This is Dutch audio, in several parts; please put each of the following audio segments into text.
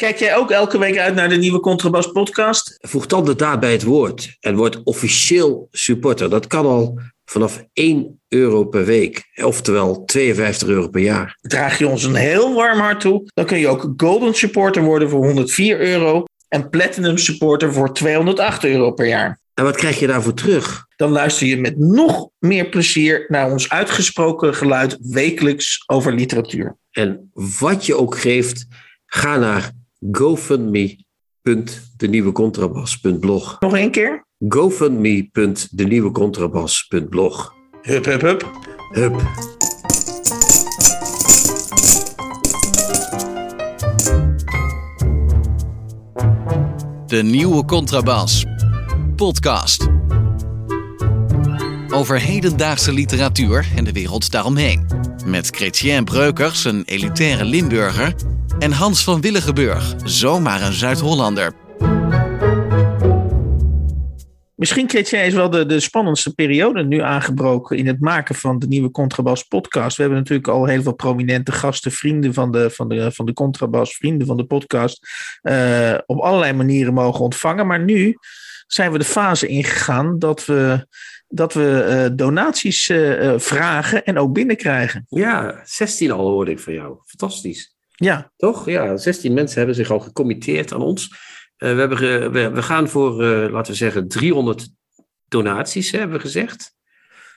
Kijk jij ook elke week uit naar de nieuwe Contrabas podcast? Voeg dan de daad bij het woord en word officieel supporter. Dat kan al vanaf 1 euro per week, oftewel 52 euro per jaar. Draag je ons een heel warm hart toe, dan kun je ook Golden Supporter worden voor 104 euro en Platinum Supporter voor 208 euro per jaar. En wat krijg je daarvoor terug? Dan luister je met nog meer plezier naar ons uitgesproken geluid wekelijks over literatuur. En wat je ook geeft, ga naar gofundme.denieuwecontrabas.blog. Nog één keer? gofundme.denieuwecontrabas.blog. Hup, hup, hup. Hup. De nieuwe Contrabas. Podcast. Over hedendaagse literatuur en de wereld daaromheen. Met Chrétien Breukers, een elitaire Limburger. En Hans van Willigenburg, zomaar een Zuid-Hollander. Misschien, Chrétien, is wel de, de spannendste periode nu aangebroken in het maken van de nieuwe Contrabas podcast. We hebben natuurlijk al heel veel prominente gasten, vrienden van de, van de, van de Contrabas, vrienden van de podcast, eh, op allerlei manieren mogen ontvangen. Maar nu zijn we de fase ingegaan dat we, dat we eh, donaties eh, vragen en ook binnenkrijgen. Ja, 16 al hoorde ik van jou. Fantastisch. Ja. Toch? Ja, 16 mensen hebben zich al gecommitteerd aan ons. Uh, we, hebben we, we, gaan voor, laten we zeggen, 300 donaties, hè, hebben we gezegd.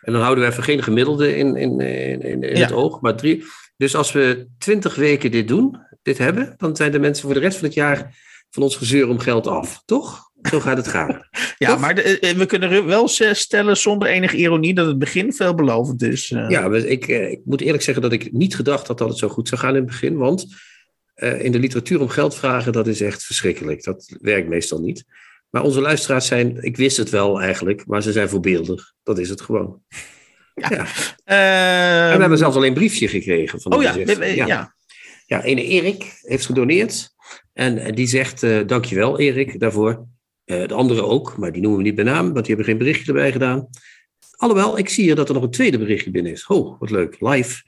En dan houden we even geen gemiddelde in, in, in, in ja. het oog. Maar drie, dus als we 20 weken dit doen, dit hebben, dan zijn de mensen voor de rest van het jaar van ons gezeur om geld af. Toch? Zo gaat het gaan. ja, maar de, we kunnen wel stellen zonder enige ironie dat het begin veelbelovend is. Uh. Ja, ik, ik moet eerlijk zeggen dat ik niet gedacht had dat het zo goed zou gaan in het begin. Want uh, in de literatuur om geld vragen, dat is echt verschrikkelijk. Dat werkt meestal niet. Maar onze luisteraars zijn, ik wist het wel eigenlijk, maar ze zijn voorbeeldig. Dat is het gewoon. Ja. ja. Uh, en we hebben zelfs alleen een briefje gekregen. Van oh ja, ja. ja. Ja, ene Erik heeft gedoneerd. En die zegt, uh, dankjewel Erik daarvoor. Uh, de andere ook, maar die noemen we niet bij naam, want die hebben geen berichtje erbij gedaan. Alhoewel, ik zie hier dat er nog een tweede berichtje binnen is. Oh, wat leuk, live.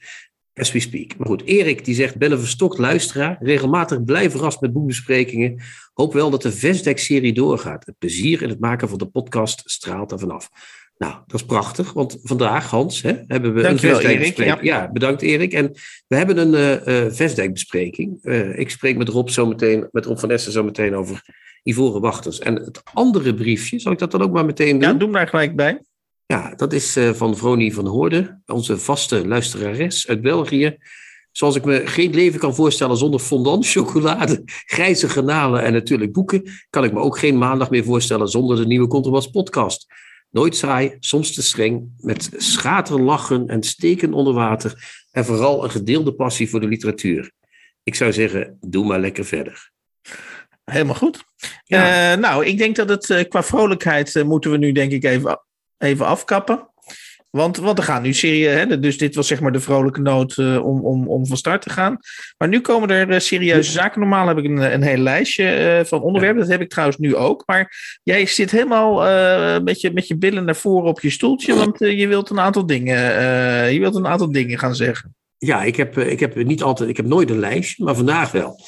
As we speak. Maar goed, Erik die zegt, ben een verstokt luisteraar. Regelmatig blij verrast met boekbesprekingen. Hoop wel dat de Vestdek-serie doorgaat. Het plezier in het maken van de podcast straalt er vanaf. Nou, dat is prachtig, want vandaag, Hans, hè, hebben we Dankjewel, een Vestdek-bespreking. Ja. ja. bedankt Erik. En we hebben een uh, uh, Vestdek-bespreking. Uh, ik spreek met Rob, zo meteen, met Rob van Essen zo meteen over Ivoren Wachters. En het andere briefje, zal ik dat dan ook maar meteen doen? Ja, doe maar gelijk bij. Ja, dat is uh, van Vroni van Hoorde, onze vaste luisterares uit België. Zoals ik me geen leven kan voorstellen zonder fondant, chocolade, grijze granalen en natuurlijk boeken, kan ik me ook geen maandag meer voorstellen zonder de nieuwe Contrabas podcast. Nooit saai, soms te streng, met schaterlachen en steken onder water en vooral een gedeelde passie voor de literatuur. Ik zou zeggen, doe maar lekker verder. Helemaal goed. Ja. Uh, nou, ik denk dat het uh, qua vrolijkheid uh, moeten we nu denk ik even even afkappen. Want, want er gaan nu serieus, dus dit was zeg maar de vrolijke noot uh, om, om, om van start te gaan. Maar nu komen er uh, serieuze zaken. Normaal heb ik een, een heel lijstje uh, van onderwerpen. Dat heb ik trouwens nu ook. Maar jij zit helemaal met, je, met je billen naar voren op je stoeltje. Want je wilt een aantal dingen, je wilt een aantal dingen gaan zeggen. Ja, ik heb, ik heb niet altijd, ik heb nooit een lijstje, maar vandaag wel.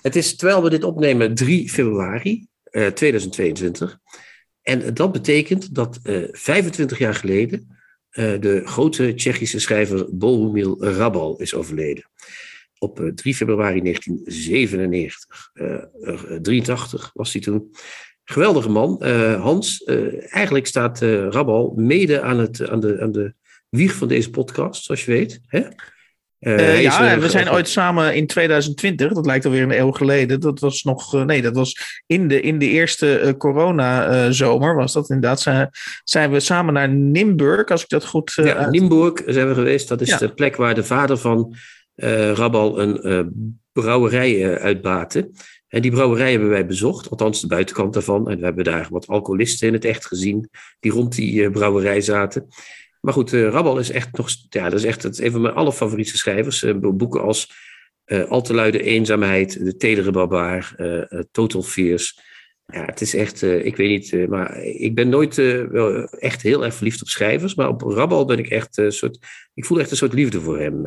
Het is terwijl we dit opnemen 3 februari 2022. En dat betekent dat uh, 25 jaar geleden de grote Tsjechische schrijver Bohumil Rabal is overleden. Op uh, 3 februari 1997. 83 was hij toen. Geweldige man. Hans, eigenlijk staat Rabal mede aan, het, aan, de, aan de wieg van deze podcast, zoals je weet. Hè? Uh, ja, is, we zijn ooit samen in 2020, dat lijkt alweer een eeuw geleden. Dat was nog, uh, nee, dat was in de, in de eerste uh, corona-zomer, was dat inderdaad. Zijn, zijn we samen naar Nimburg, als ik dat goed. ja, uit... Nimburg zijn we geweest. Dat is ja. de plek waar de vader van Rabal een brouwerij uitbaatte. En die brouwerij hebben wij bezocht, althans de buitenkant daarvan. En we hebben daar wat alcoholisten in het echt gezien, die rond die brouwerij zaten. Maar goed, uh, Rabbal is echt nog. Ja, dat is echt een van mijn allerfavoriete schrijvers. Uh, boeken als uh, Al te luide eenzaamheid, De Tedere Barbaar, Total Fears. Ja, het is echt, ik weet niet, maar ik ben nooit wel echt heel erg verliefd op schrijvers, maar op Rabbal ben ik echt een soort, ik voel echt een soort liefde voor hem.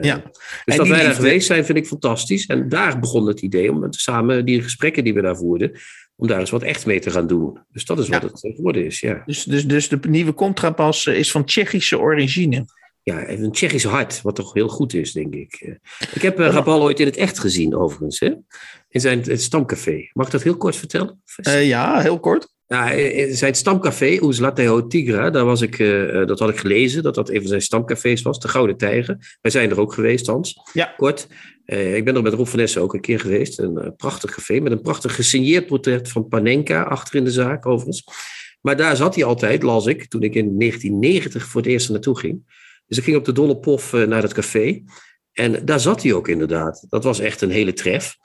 ja. Dus en dat wij daar geweest zijn, vind ik fantastisch. En daar begon het idee om samen die gesprekken die we daar voerden, om daar eens wat echt mee te gaan doen. Dus dat is wat ja. het geworden is, ja. Dus, dus, dus de nieuwe contrapas is van Tsjechische origine. Ja, een Tsjechisch hart, wat toch heel goed is, denk ik. Ik heb uh, Rabal ooit in het echt gezien, overigens, hè? in zijn het stamcafé. Mag ik dat heel kort vertellen? Uh, ja, heel kort. Ja, zijn stamcafé, Oezlateo Tigra, daar was ik, uh, dat had ik gelezen, dat dat een van zijn stamcafés was, de Gouden Tijger. Wij zijn er ook geweest, Hans. Ja. Kort. Uh, ik ben er met Rob van Essen ook een keer geweest. Een prachtig café met een prachtig gesigneerd portret van Panenka achter in de zaak, overigens. Maar daar zat hij altijd, las ik, toen ik in 1990 voor het eerst naartoe ging. Dus ik ging op de Dolle Pof naar dat café. En daar zat hij ook inderdaad. Dat was echt een hele tref.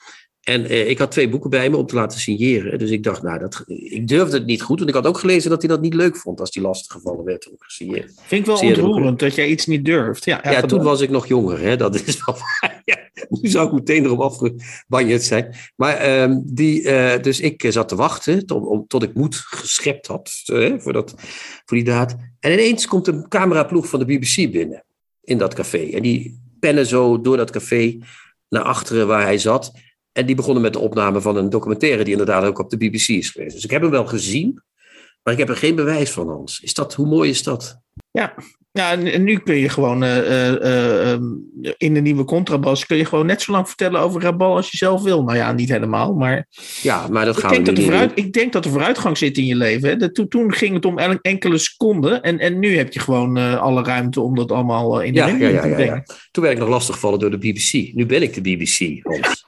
En eh, ik had twee boeken bij me om te laten signeren. Dus ik dacht, nou, dat, ik durfde het niet goed. Want ik had ook gelezen dat hij dat niet leuk vond als hij lastiggevallen werd ook gesigneerd. Vind ik wel ontroerend dat jij iets niet durft. Ja, ja, toen was ik nog jonger. Hè? Dat is wel ja, Nu zou ik meteen erop afgebanjerd zijn. Maar ehm, die, uh, dus ik zat te wachten tot, om, tot ik moed geschept had voor, dat, voor die daad. En ineens komt een cameraploeg van de BBC binnen in dat café. En die pennen zo door dat café naar achteren waar hij zat. En die begonnen met de opname van een documentaire die inderdaad ook op de BBC is geweest. Dus ik heb hem wel gezien, maar ik heb er geen bewijs van, Hans. Is dat, hoe mooi is dat? Ja, ja en nu kun je gewoon uh, uh, uh, in de nieuwe contrabas kun je gewoon net zo lang vertellen over Rabal als je zelf wil. Nou ja, niet helemaal, maar. Ja, maar dat gaan ik denk dat vooruit, Ik denk dat er vooruitgang zit in je leven. Hè. De, toen, toen ging het om enkele seconden en, en nu heb je gewoon alle ruimte om dat allemaal in de ja, ja, ja, ja, te brengen. Ja, Toen werd ik nog lastig gevallen door de BBC. Nu ben ik de BBC, Hans.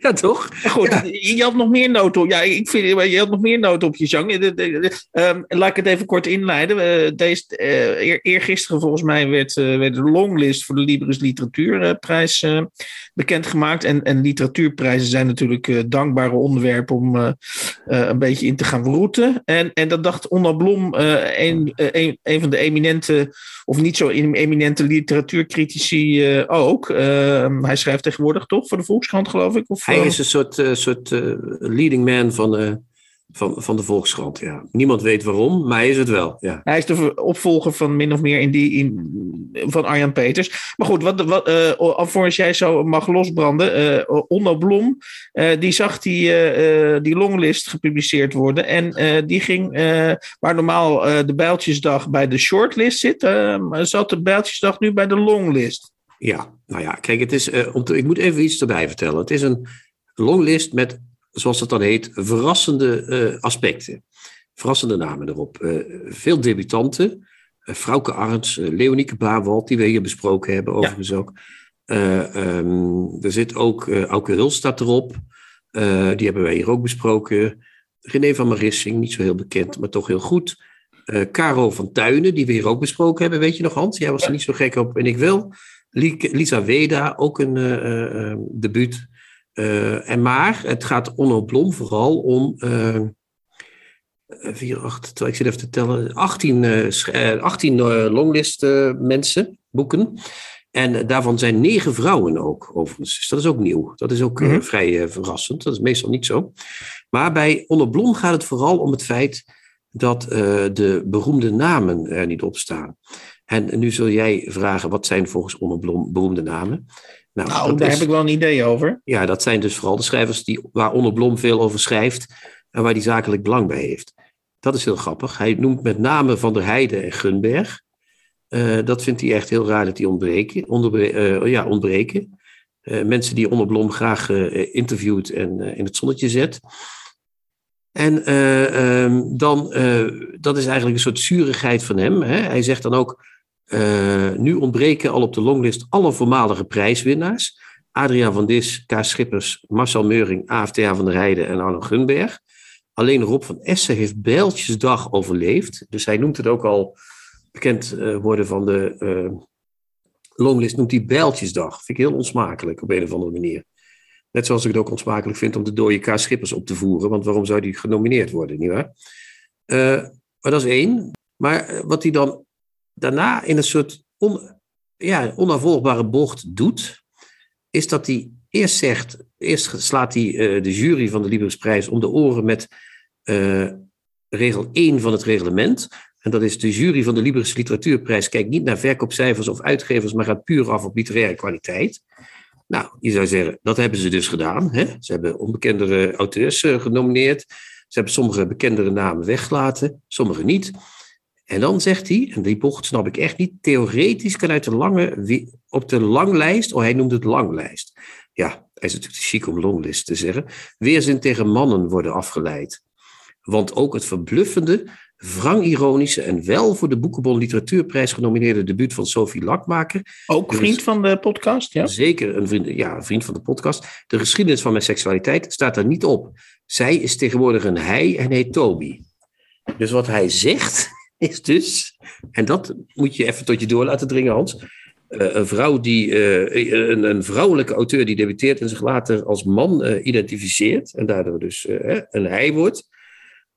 ja, toch? Goed, ja. je had nog meer noten op. Ja, ik vind, je had nog meer noten op je zang. Um, laat ik het even kort inleiden. Uh, deze, uh, eer, eergisteren volgens mij werd, uh, werd de longlist voor de Libris Literatuurprijs bekendgemaakt. En, en literatuurprijzen zijn natuurlijk dankbare onderwerpen om een beetje in te gaan verroeten. En, en dat dacht Onno Blom, een, een, een van de eminente, of niet zo eminente literatuurcritici ook. Ehm, hij schrijft tegenwoordig toch voor de Volkskrant, geloof ik? Of, hij is een soort, uh, soort uh, leading man van, uh, van, van de Volkskrant. Ja. Niemand weet waarom, maar hij is het wel. Ja. Hij is de opvolger van min of meer in die, in, van Arjan Peters. Maar goed, wat, wat, alvorens jij zo mag losbranden. Onno Blom, die zag die, die longlist gepubliceerd worden. En die ging, waar normaal de Bijltjesdag bij de shortlist zit, zat de Bijltjesdag nu bij de longlist. Ja, nou ja, kijk, het is, uh, om te, ik moet even iets erbij vertellen. Het is een longlist met, zoals het dan heet, verrassende uh, aspecten. Verrassende namen erop. Uh, veel debutanten. Frauke Arends, Leonieke Baarwald, die we hier besproken hebben, overigens ja. ook. Um, er zit ook Auke Huls staat erop. die hebben wij hier ook besproken. René van Marissing, niet zo heel bekend, maar toch heel goed. Caro van Tuinen, die we hier ook besproken hebben. Weet je nog, Hans? Jij was er niet zo gek op en ik wel. Lisa Weda, ook een uh, debuut. En maar het gaat Onno Blom vooral om. 4, 8, ik zit even te tellen. 18, 18 longlist mensen, boeken. En daarvan zijn negen vrouwen ook, overigens. Dus dat is ook nieuw. Dat is ook mm -hmm. vrij verrassend. Dat is meestal niet zo. Maar bij Onno Blom gaat het vooral om het feit dat de beroemde namen er niet op staan. En nu zul jij vragen, wat zijn volgens Onno Blom beroemde namen? Nou, nou daar is, heb ik wel een idee over. Ja, dat zijn dus vooral de schrijvers die, waar Onno Blom veel over schrijft en waar hij zakelijk belang bij heeft. Dat is heel grappig. Hij noemt met name Van der Heijden en Gunberg. Uh, dat vindt hij echt heel raar dat die ontbreken. Uh, ja, ontbreken. Uh, mensen die Onno Blom graag interviewt en in het zonnetje zet. En um, dan, dat is eigenlijk een soort zurigheid van hem. Hè? Hij zegt dan ook, uh, nu ontbreken al op de longlist alle voormalige prijswinnaars. Adriaan van Dis, K. Schippers, Marcel Meuring, AFTA van der Heijden en Arno Gunberg. Alleen Rob van Essen heeft Bijltjesdag overleefd. Dus hij noemt het ook al bekend uh, worden van de uh, longlist, noemt hij Bijltjesdag. Vind ik heel onsmakelijk op een of andere manier. Net zoals ik het ook onsmakelijk vind om de dode K. Schippers op te voeren. Want waarom zou die genomineerd worden, nietwaar? maar dat is één. Maar wat hij dan daarna in een soort on, ja, onafvolgbare bocht doet, is dat hij eerst zegt, eerst slaat hij uh, de jury van de Librisprijs om de oren met uh, regel 1 van het reglement. En dat is de jury van de Libris Literatuurprijs kijkt niet naar verkoopcijfers of uitgevers, maar gaat puur af op literaire kwaliteit. Nou, je zou zeggen, dat hebben ze dus gedaan. Hè? Ze hebben onbekendere auteurs uh, genomineerd. Ze hebben sommige bekendere namen weggelaten, sommige niet. En dan zegt hij, en die bocht snap ik echt niet, theoretisch kan uit de lange, op de langlijst, oh hij noemt het langlijst. Ja, hij is natuurlijk te chic om longlist te zeggen. Weerzin tegen mannen worden afgeleid. Want ook het verbluffende, wrangironische en wel voor de Boekenbon Literatuurprijs genomineerde debuut van Sophie Lakmaker. Ook vriend van de podcast, ja? Zeker een vriend, ja, een vriend van de podcast. De geschiedenis van mijn seksualiteit staat er niet op. Zij is tegenwoordig een hij en heet Toby. Dus wat hij zegt is dus, en dat moet je even tot je door laten dringen, Hans. Uh, een vrouw die, uh, een, een, vrouwelijke auteur die debuteert en zich later als man uh, identificeert, en daardoor dus een hij wordt,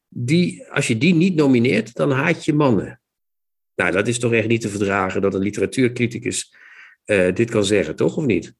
die, als je die niet nomineert, dan haat je mannen. Nou, dat is toch echt niet te verdragen dat een literatuurcriticus dit kan zeggen, toch of niet?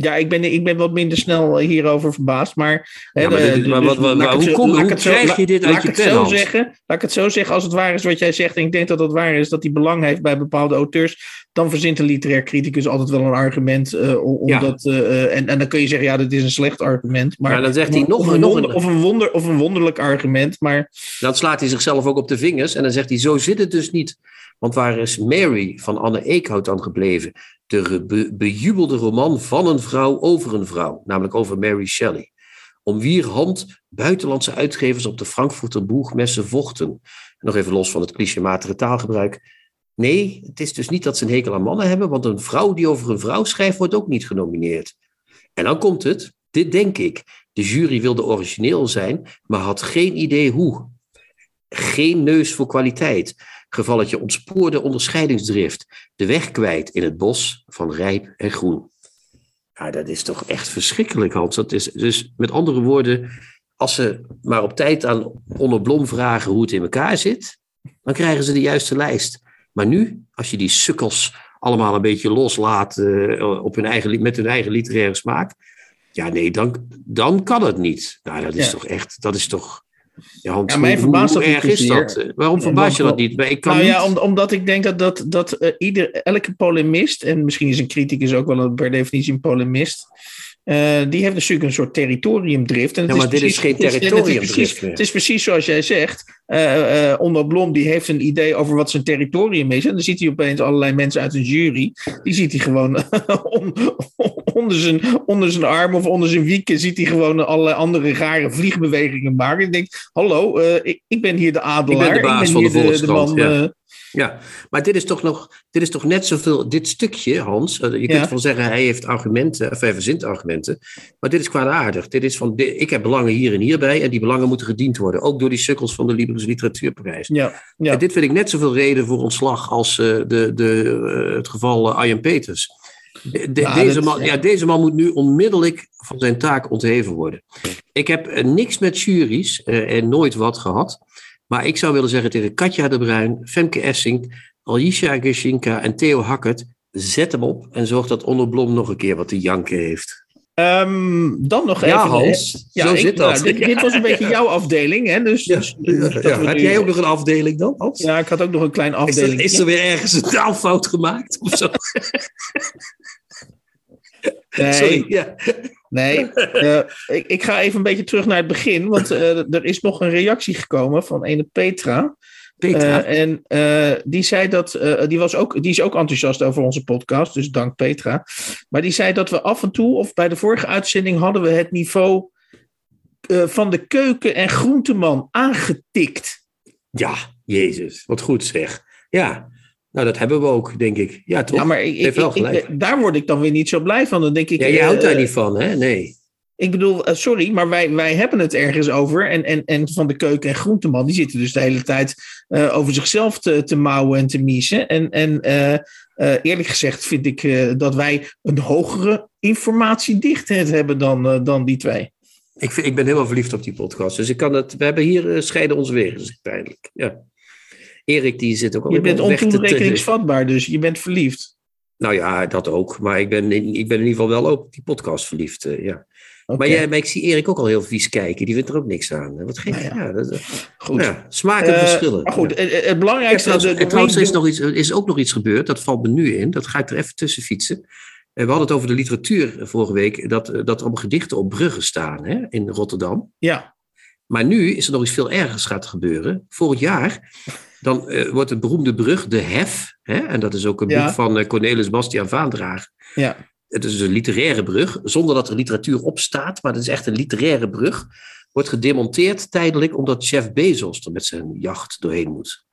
Ja, ik ben, ik ben wat minder snel hierover verbaasd. Maar, ja, maar, dit, maar, wat, wat, hoe, kom, hoe krijg je dit uit je pen? Zo zeggen, laat ik het zo zeggen, als het waar is wat jij zegt, en ik denk dat het waar is, dat hij belang heeft bij bepaalde auteurs, dan verzint een literair criticus altijd wel een argument. Uh, om ja. dat, uh, en, en dan kun je zeggen, ja, dat is een slecht argument. Maar, maar dan zegt hij nog, of, een, nog een, of, een wonder, of een wonderlijk argument. Maar... Dan slaat hij zichzelf ook op de vingers en dan zegt hij, zo zit het dus niet. Want waar is Mary van Anne Eekhout dan gebleven? De be bejubelde roman van een vrouw over een vrouw, namelijk over Mary Shelley. Om wier hand buitenlandse uitgevers op de Frankfurter Boegmessen vochten. Nog even los van het clichématige taalgebruik. Nee, het is dus niet dat ze een hekel aan mannen hebben, want een vrouw die over een vrouw schrijft, wordt ook niet genomineerd. En dan komt het, dit denk ik. De jury wilde origineel zijn, maar had geen idee hoe. Geen neus voor kwaliteit. Gevalletje ontspoorde onderscheidingsdrift. De weg kwijt in het bos van rijp en groen. Ja, dat is toch echt verschrikkelijk, Hans. Dat is, dus met andere woorden, als ze maar op tijd aan Onno Blom vragen hoe het in elkaar zit, dan krijgen ze de juiste lijst. Maar nu, als je die sukkels allemaal een beetje loslaat uh, op hun eigen, met hun eigen literaire smaak, ja, nee, dan, dan kan het niet. Nou, dat is ja. toch echt, dat is toch ja, Hans, ja, mij verbaast hoe, hoe erg is dat? Waarom verbaas je dat niet? Ik kan nou ja, om, omdat ik denk dat, dat, dat uh, ieder, elke polemist, en misschien is een criticus ook wel een, per definitie een polemist, uh, die heeft natuurlijk een soort territoriumdrift. En het ja, maar is dit precies, is geen territoriumdrift het is, precies, het is precies zoals jij zegt. Uh, uh, Onder Blom die heeft een idee over wat zijn territorium is. En dan ziet hij opeens allerlei mensen uit een jury. Die ziet hij gewoon on, onder, zijn, onder zijn arm of onder zijn wieken. Ziet hij gewoon allerlei andere rare vliegbewegingen maken. En denkt: Hallo, ik, ik, ben hier de adelaar. Ik ben de baas ik ben van de, de, de man. Ja. Ja, maar dit is toch nog, dit is toch net zoveel, dit stukje, Hans. Je kunt Ja. wel zeggen, hij heeft argumenten, of hij verzint argumenten. Maar dit is kwaadaardig. Dit is van, ik heb belangen hier en hierbij en die belangen moeten gediend worden. Ook door die sukkels van de Libris Literatuurprijs. Ja, ja. En dit vind ik net zoveel reden voor ontslag als eh, de, de, eh, het geval eh, Arjen Peters. De- de- Ja, deze, man, ja. deze man moet nu onmiddellijk van zijn taak ontheven worden. Ik heb eh, niks met juries eh, en nooit wat gehad. Maar ik zou willen zeggen tegen Katja de Bruin, Femke Essing, Alisha Geshinka en Theo Hackert. Zet hem op en zorg dat Onno Blom nog een keer wat te janken heeft. Ehm, dan nog even. Ja, Hans, Ja, zo ik- zit dat. nou, dit, dit was een beetje jouw afdeling, hè? Dus, dus- dus Heb nu- jij ook nog een afdeling dan, Hans? Ja, ik had ook nog een klein Is er, afdeling. is er weer ergens een taalfout gemaakt? Of zo? Nee, Sorry. Ja. nee. Eh, ik, ik ga even een beetje terug naar het begin, want eh, er is nog een reactie gekomen van ene Petra. Petra. Eh, en die zei dat, die, was ook, die is ook enthousiast over onze podcast, dus dank Petra. Maar die zei dat we af en toe, of bij de vorige uitzending, hadden we het niveau van de keuken- en groenteman aangetikt. ja, Jezus. Wat goed zeg. Ja, nou dat hebben we ook, denk ik. Ja, toch? Ja, maar ik, ik, wel ik- gelijk. daar word ik dan weer niet zo blij van. Dan denk ik, ja, jij eh, houdt daar niet van, hè? Nee. Ik bedoel, eh, sorry, maar wij, wij hebben het ergens over. En, en, en van de keuken- en groenteman, die zitten dus de hele tijd eh, over zichzelf te, te mouwen en te miezen. En, en eerlijk gezegd vind ik dat wij een hogere informatiedichtheid hebben dan, dan die twee. Ik, vind, ik ben helemaal verliefd op die podcast. Dus ik kan het. We hebben hier scheiden onze wegen, zeg ik pijnlijk. Ja. Erik, die zit ook al Je bent weg te- te- ontoerekeningsvatbaar, dus je bent verliefd. Nou ja, dat ook. Maar ik ben, in- ik ben in ieder geval wel op die podcast verliefd. eh, ja. Maar, jij, maar ik zie Erik ook al heel vies kijken. Die vindt er ook niks aan. Wat gek. Nou ja. ja. dat, goed. ja, smaken Eh, verschillen. maar goed, het, het Ja, belangrijkste... trouwens, de- trouwens, is, nog iets, is ook nog iets gebeurd. Dat valt me nu in. Dat ga ik er even tussen fietsen. Eh, We hadden het over de literatuur vorige week. Dat, eh, dat er allemaal gedichten op bruggen staan hè, in Rotterdam. Ja, Maar nu is er nog iets veel ergers gaat gebeuren. Vorig jaar dan eh, wordt de beroemde brug de Hef. Hè, en dat is ook een Ja. boek van eh, Cornelis Bastiaan Vaandrager. ja. Het is een literaire brug, zonder dat er literatuur op staat. Maar het is echt een literaire brug. Wordt gedemonteerd tijdelijk, omdat Jeff Bezos er met zijn jacht doorheen moet.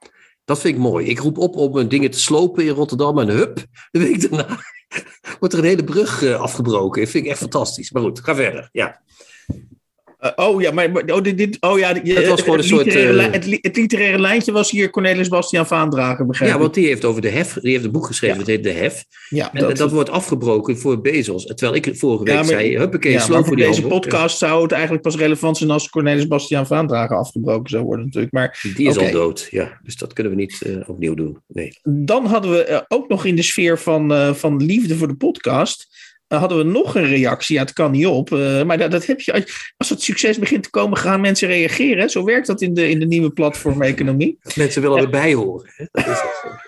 Dat vind ik mooi. Ik roep op om dingen te slopen in Rotterdam. En hup, de week daarna wordt er een hele brug eh, afgebroken. Dat vind ik echt fantastisch. Maar goed, ga verder. Ja. Eh, oh ja, maar, oh, dit, dit, oh ja, die- Het was eh, gewoon een soort, literaire eh, het, het literaire lijntje was hier Cornelis Bastiaan Vaandrager, begrijp ja, want die heeft over de hef. Die heeft een boek geschreven, dat heet De Hef. ja, En dat, wordt afgebroken voor Bezos. Terwijl ik vorige week Ja, maar- zei, huppakee, ja, sloop voor die deze handel. podcast zou het eigenlijk pas relevant zijn als Cornelis Bastiaan Vaandrager afgebroken zou worden natuurlijk. Maar die is al dood, ja. Dus dat kunnen we niet eh, opnieuw doen. Nee. dan hadden we eh, ook nog in de sfeer van, eh, van liefde voor de podcast. Hadden we nog een reactie. Ja, het kan niet op. eh, maar dat, dat heb je. als- het succes begint te komen, gaan mensen reageren. Zo werkt dat in de, in de nieuwe platformeconomie. Mensen willen erbij horen. Hè? Dat is het.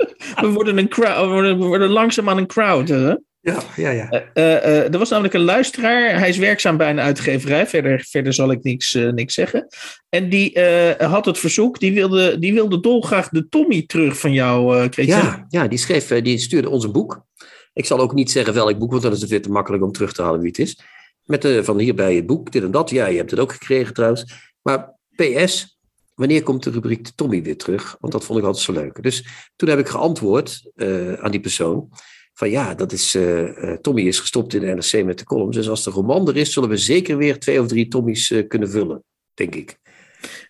We worden, een crowd, we worden, we worden langzaamaan een crowd. Hè? Ja, ja, ja. Eh, er was namelijk een luisteraar. Hij is werkzaam bij een uitgeverij. Verder, verder zal ik niks, niks zeggen. En die had het verzoek. Die wilde, die wilde dolgraag de Tommy terug van jou. Ja, ja die, schreef, die stuurde ons een boek. Ik zal ook niet zeggen welk boek, want dan is het weer te makkelijk om terug te halen wie het is. Met de, van hierbij het boek, dit en dat. Ja, je hebt het ook gekregen trouwens. Maar PS, wanneer komt de rubriek de Tommy weer terug? Want dat vond ik altijd zo leuk. Dus toen heb ik geantwoord eh, aan die persoon. Van ja, dat is, eh, eh, Tommy is gestopt in de NRC met de columns. Dus als de roman er is, zullen we zeker weer twee of drie Tommy's eh, kunnen vullen, denk ik.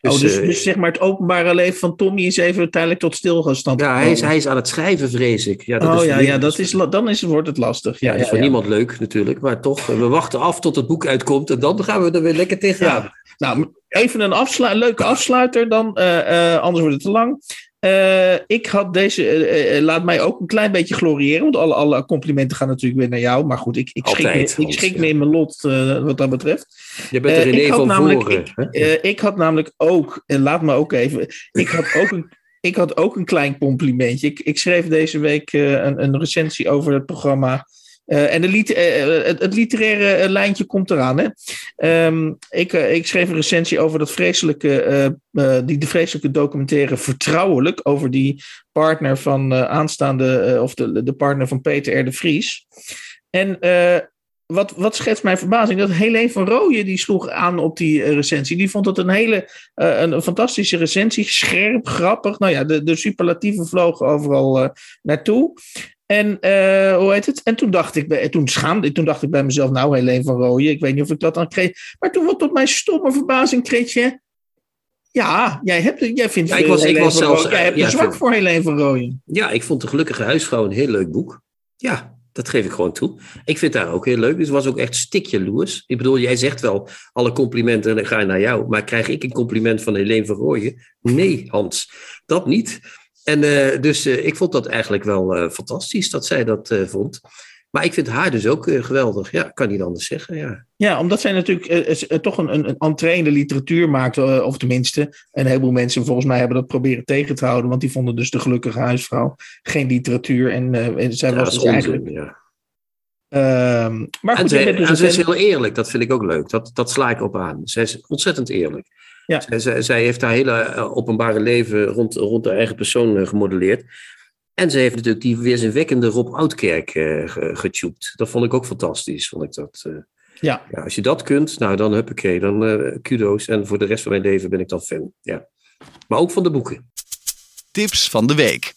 Dus, oh, dus, eh, dus zeg maar het openbare leven van Tommy is even tijdelijk tot stilgestand ja, hij is, hij is aan het schrijven, vrees ik. Ja, oh voor ja, ja dat is, dan is, wordt het lastig. Ja, Ja, dat is voor ja. niemand leuk natuurlijk, maar toch, eh, we wachten af tot het boek uitkomt en dan gaan we er weer lekker tegenaan. Nou, even een afslu leuke afsluiter dan, eh, anders wordt het te lang. Eh, ik had deze, eh, eh, laat mij ook een klein beetje gloriëren, want alle, alle complimenten gaan natuurlijk weer naar jou. Maar goed, ik, ik schik, Altijd, me, ik ja. me in mijn lot wat dat betreft. Je bent er in ik één van namelijk- voren. Eh, ik had namelijk ook, en laat me ook even, ik had ook een, ik had ook een klein complimentje. Ik, ik schreef deze week een, een recensie over het programma. Eh, en de lit- eh, het, literaire eh, lijntje komt eraan. Hè? Ehm, ik, eh, ik schreef een recensie over dat vreselijke, eh, eh, die, de vreselijke documentaire Vertrouwelijk. Over die partner van eh, aanstaande, eh, of de, de partner van Peter R. de Vries. En eh, wat, wat schetst mijn verbazing? Dat Helene van Rooyen die sloeg aan op die eh, recensie. Die vond het een hele eh, een, fantastische recensie. Scherp, grappig. Nou ja, de, de superlatieven vlogen overal eh, naartoe. En eh, hoe heet het? En toen dacht ik, bij, toen schaamde ik, toen dacht ik bij mezelf, nou Helene van Rooyen, ik weet niet of ik dat dan kreeg. Maar toen tot mijn stomme verbazing kreeg je. Ja, jij, hebt, jij vindt Ja, ik was- ik was zelfs, jij hebt ja, een zwak voor Helene van Rooyen. Ja, ik vond De Gelukkige Huisvrouw een heel leuk boek. Ja, dat geef ik gewoon toe. Ik vind haar ook heel leuk. Dus het was ook echt stikje loers. Ik bedoel, jij zegt wel alle complimenten en dan ga je naar jou. Maar krijg ik een compliment van Helene van Rooyen? Nee, Hans, dat niet. En eh, dus eh, ik vond dat eigenlijk wel eh, fantastisch dat zij dat vond. Maar ik vind haar dus ook geweldig. Ja, kan niet anders zeggen. Ja. Ja, omdat zij natuurlijk toch een, een, een entree in de literatuur maakt. eh, of tenminste, een heleboel mensen volgens mij hebben dat proberen tegen te houden. Want die vonden dus de gelukkige huisvrouw geen literatuur. En, en zij Ja, was dus onzin. eigenlijk... Ja. ehm, maar En, goed, zij, dus en ze is heel eerlijk, dat vind ik ook leuk. Dat, dat sla ik op aan. Zij is ontzettend eerlijk. Ja. Zij, zij, zij heeft haar hele eh, openbare leven rond, rond haar eigen persoon eh, gemodelleerd. En ze heeft natuurlijk die weerzinwekkende Rob Oudkerk eh ge- getubed. Dat vond ik ook fantastisch. Vond ik dat, eh. Ja. ja, als je dat kunt, nou dan huppakee, dan eh kudo's. En voor de rest van mijn leven ben ik dan fan. Ja. Maar ook van de boeken. Tips van de week.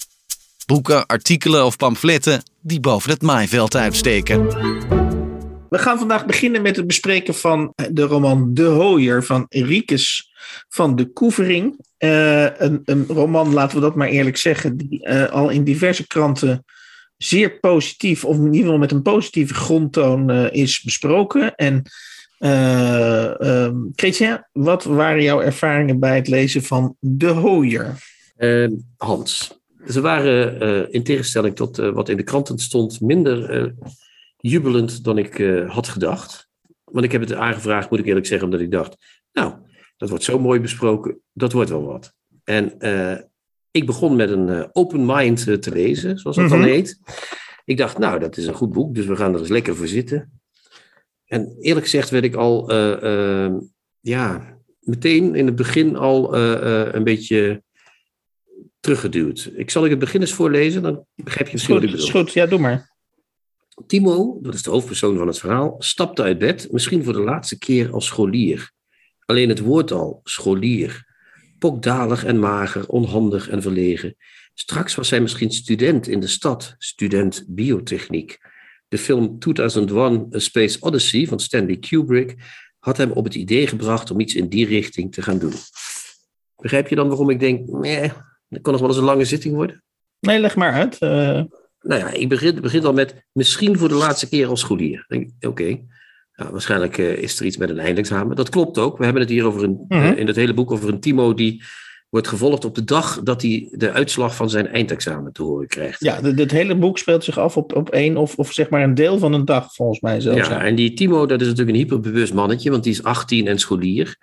Boeken, artikelen of pamfletten die boven het maaiveld uitsteken. We gaan vandaag beginnen met het bespreken van de roman De Hooier van Riekes van de Koevering. Eh, een, een roman, laten we dat maar eerlijk zeggen, die eh, al in diverse kranten zeer positief, of in ieder geval met een positieve grondtoon eh, is besproken. En eh ehm, Chrétien, wat waren jouw ervaringen bij het lezen van De Hooier? Eh, Hans, ze waren in tegenstelling tot wat in de kranten stond, minder jubelend dan ik had gedacht. Want ik heb het aangevraagd, moet ik eerlijk zeggen, omdat ik dacht, nou, dat wordt zo mooi besproken, dat wordt wel wat. En ik begon met een open mind te lezen, zoals dat mm -hmm. dan heet. Ik dacht, nou, dat is een goed boek, dus we gaan er eens lekker voor zitten. En eerlijk gezegd werd ik al, ja, meteen in het begin al een beetje teruggeduwd. Ik zal ik het begin eens voorlezen, dan begrijp je misschien goed, wat ik bedoel. Goed, ja, doe maar. Timo, dat is de hoofdpersoon van het verhaal, stapte uit bed, misschien voor de laatste keer als scholier. Alleen het woord al, scholier. Pokdalig en mager, onhandig en verlegen. Straks was hij misschien student in de stad, student biotechniek. De film 2001 A Space Odyssey van Stanley Kubrick had hem op het idee gebracht om iets in die richting te gaan doen. Begrijp je dan waarom ik denk, meh, dat kan nog wel eens een lange zitting worden. Nee, leg maar uit. Uh... Nou ja, ik begin, begin al met misschien voor de laatste keer als scholier. Oké, okay. Nou, waarschijnlijk uh, is er iets met een eindexamen. Dat klopt ook. We hebben het hier over een, uh, in het hele boek over een Timo die wordt gevolgd op de dag dat hij de uitslag van zijn eindexamen te horen krijgt. Ja, het hele boek speelt zich af op, op één of, of zeg maar een deel van een dag, volgens mij zelfs. Ja, en die Timo, dat is natuurlijk een hyperbewust mannetje, want die is 18 en scholier.